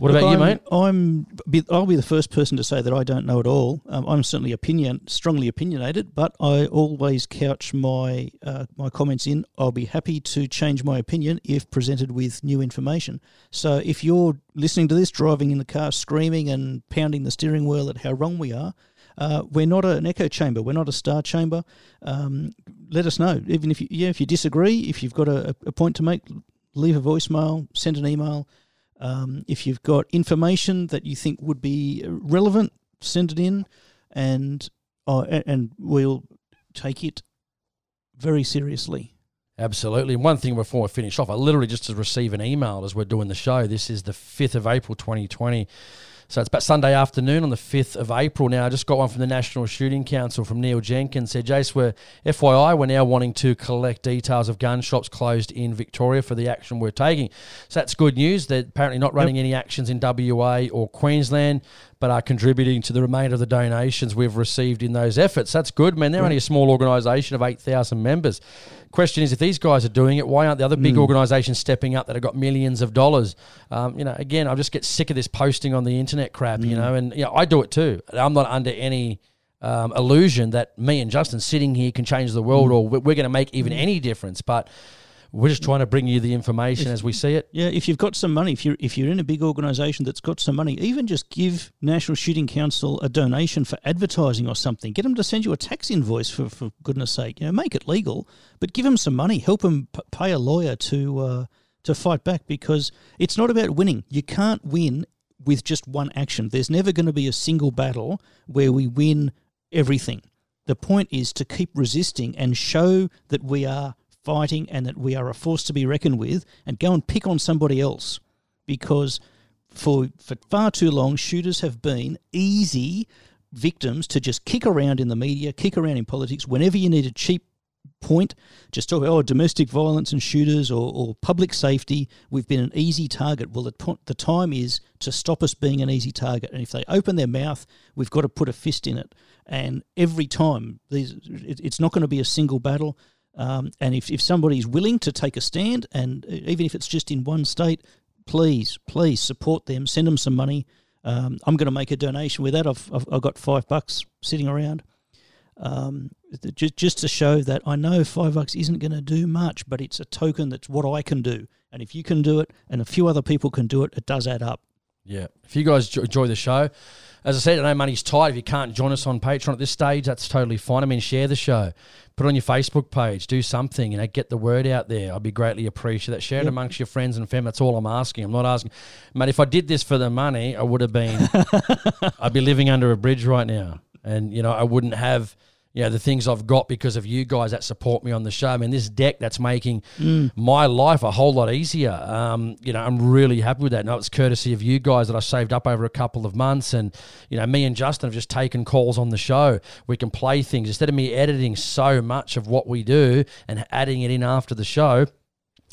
What Look, about you, I'm, mate? I'm. be- I'll be the first person to say that I don't know it all. Um, I'm certainly opinion, strongly opinionated, but I always couch my uh, my comments in. I'll be happy to change my opinion if presented with new information. So if you're listening to this, driving in the car, screaming and pounding the steering wheel at how wrong we are, uh, we're not an echo chamber. We're not a star chamber. Um, let us know. Even if you, yeah, if you disagree, if you've got a, a point to make, leave a voicemail, send an email. Um, if you've got information that you think would be relevant, send it in, and uh, and we'll take it very seriously. Absolutely. And one thing before I finish off, I literally just to receive an email as we're doing the show. This is the 5th of April 2020. So it's about Sunday afternoon on the 5th of April. Now, I just got one from the National Shooting Council from Neil Jenkins. Said, Jace, we're, FYI, we're now wanting to collect details of gun shops closed in Victoria for the action we're taking. So that's good news. They're apparently not running any actions in WA or Queensland, but are contributing to the remainder of the donations we've received in those efforts. That's good, man. They're only a small organisation of 8,000 members. Question is, if these guys are doing it, why aren't the other big organisations stepping up that have got millions of dollars? Um, you know, again, I just get sick of this posting on the internet crap, you know, and you know, I do it too. I'm not under any um, illusion that me and Justin sitting here can change the world or we're, we're going to make even any difference, but we're just trying to bring you the information as we see it. Yeah, if you've got some money, if you're if you're in a big organisation that's got some money, even just give National Shooting Council a donation for advertising or something. Get them to send you a tax invoice for for goodness sake. You know, make it legal, but give them some money. Help them p- pay a lawyer to uh, to fight back because it's not about winning. You can't win with just one action. There's never going to be a single battle where we win everything. The point is to keep resisting and show that we are fighting and that we are a force to be reckoned with and go and pick on somebody else because for for far too long shooters have been easy victims to just kick around in the media, kick around in politics whenever you need a cheap point, just talk about oh, domestic violence and shooters or, or public safety. We've been an easy target. Well, the, the time is to stop us being an easy target. And if they open their mouth, we've got to put a fist in it. And every time, these, it, it's not going to be a single battle. Um, and if, if somebody's willing to take a stand, and even if it's just in one state, please, please support them, send them some money. Um, I'm going to make a donation with that. I've, I've, I've got five bucks sitting around um, just, just to show that I know five bucks isn't going to do much, but it's a token that's what I can do. And if you can do it and a few other people can do it, it does add up. Yeah. If you guys enjoy the show, as I said, I know money's tight. If you can't join us on Patreon at this stage, that's totally fine. I mean, share the show, put it on your Facebook page, do something, you know, get the word out there. I'd be greatly appreciate that. Share it amongst your friends and family. That's all I'm asking. I'm not asking, mate. If I did this for the money, I would have been, I'd be living under a bridge right now, and you know, I wouldn't have. You know, the things I've got because of you guys that support me on the show. I mean, this deck that's making my life a whole lot easier. Um, you know, I'm really happy with that. No, it's courtesy of you guys that I saved up over a couple of months. And, you know, me and Justin have just taken calls on the show. We can play things instead of me editing so much of what we do and adding it in after the show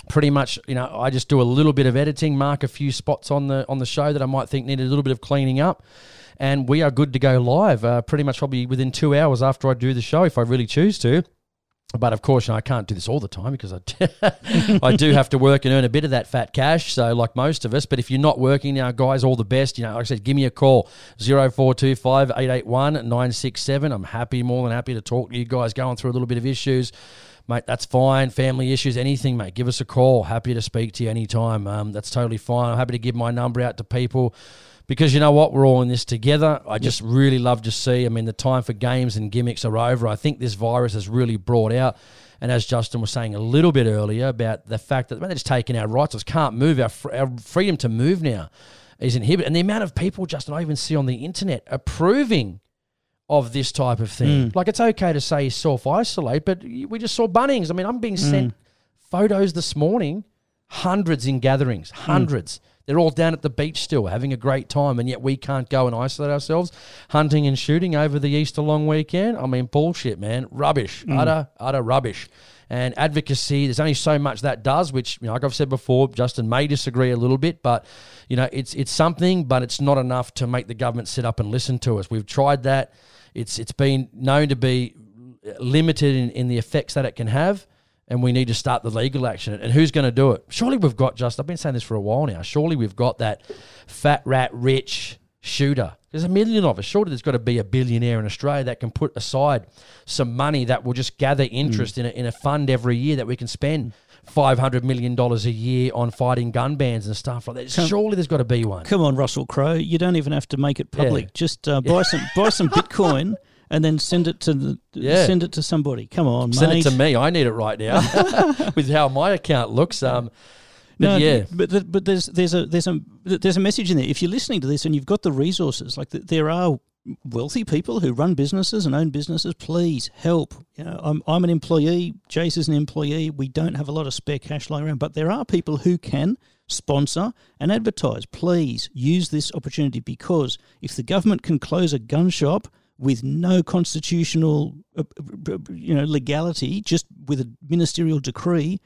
pretty much you know I just do a little bit of editing mark a few spots on the on the show that I might think needed a little bit of cleaning up and we are good to go live uh, pretty much probably within 2 hours after I do the show if I really choose to but of course, you know, I can't do this all the time because I, I do have to work and earn a bit of that fat cash. So, like most of us, but if you're not working now, guys, all the best. You know, like I said, give me a call 0425 881 967. I'm happy, more than happy to talk to you guys going through a little bit of issues mate, that's fine. Family issues, anything, mate, give us a call. Happy to speak to you anytime. Um, that's totally fine. I'm happy to give my number out to people because you know what? We're all in this together. I just really love to see. I mean, the time for games and gimmicks are over. I think this virus has really brought out. And as Justin was saying a little bit earlier about the fact that man, they're just taking our rights, us can't move. Our, fr- our freedom to move now is inhibited. And the amount of people, Justin, I even see on the internet approving of this type of thing. Mm. Like it's okay to say self isolate, but we just saw Bunnings. I mean, I'm being sent mm. photos this morning, hundreds in gatherings, hundreds. They're all down at the beach still having a great time, and yet we can't go and isolate ourselves, hunting and shooting over the Easter long weekend. I mean, bullshit, man. Rubbish. Mm. Utter, utter rubbish. And advocacy, there's only so much that does, which, you know, like I've said before, Justin may disagree a little bit, but, you know, it's it's something, but it's not enough to make the government sit up and listen to us. We've tried that. It's it's been known to be limited in, in the effects that it can have. And we need to start the legal action. And who's going to do it? Surely we've got just, I've been saying this for a while now, surely we've got that fat rat rich shooter. There's a million of us. Surely there's got to be a billionaire in Australia that can put aside some money that will just gather interest Mm. in, a, in a fund every year that we can spend. Five hundred million dollars a year on fighting gun bans and stuff like that. Come- Surely there's got to be one. Come on, Russell Crowe. You don't even have to make it public. Yeah. Just uh, buy some buy some Bitcoin and then send it to the Yeah. send it to somebody. Come on, Send mate. it to me. I need it right now with how my account looks. Um, but No, yeah, but but there's there's a there's a there's a message in there. If you're listening to this and you've got the resources, like th- there are wealthy people who run businesses and own businesses. Please help. You know, I'm I'm an employee. Jace is an employee. We don't have a lot of spare cash lying around, but there are people who can sponsor and advertise. Please use this opportunity because if the government can close a gun shop with no constitutional, uh, uh, you know, legality, just with a ministerial decree,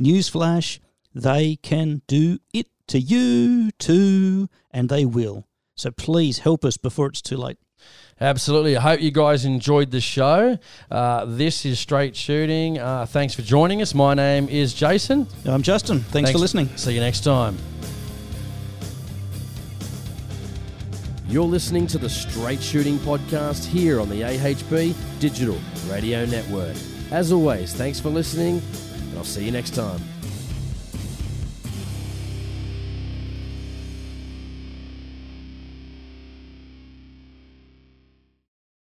newsflash, they can do it to you too, and they will. So please help us before it's too late. absolutely. I hope you guys enjoyed the show. Uh, this is Straight Shooting. Uh, thanks for joining us. My name is Jason. I'm Justin. Thanks, for listening. See you next time. You're listening to the Straight Shooting Podcast here on the AHB Digital Radio Network. As always, thanks for listening, and I'll see you next time.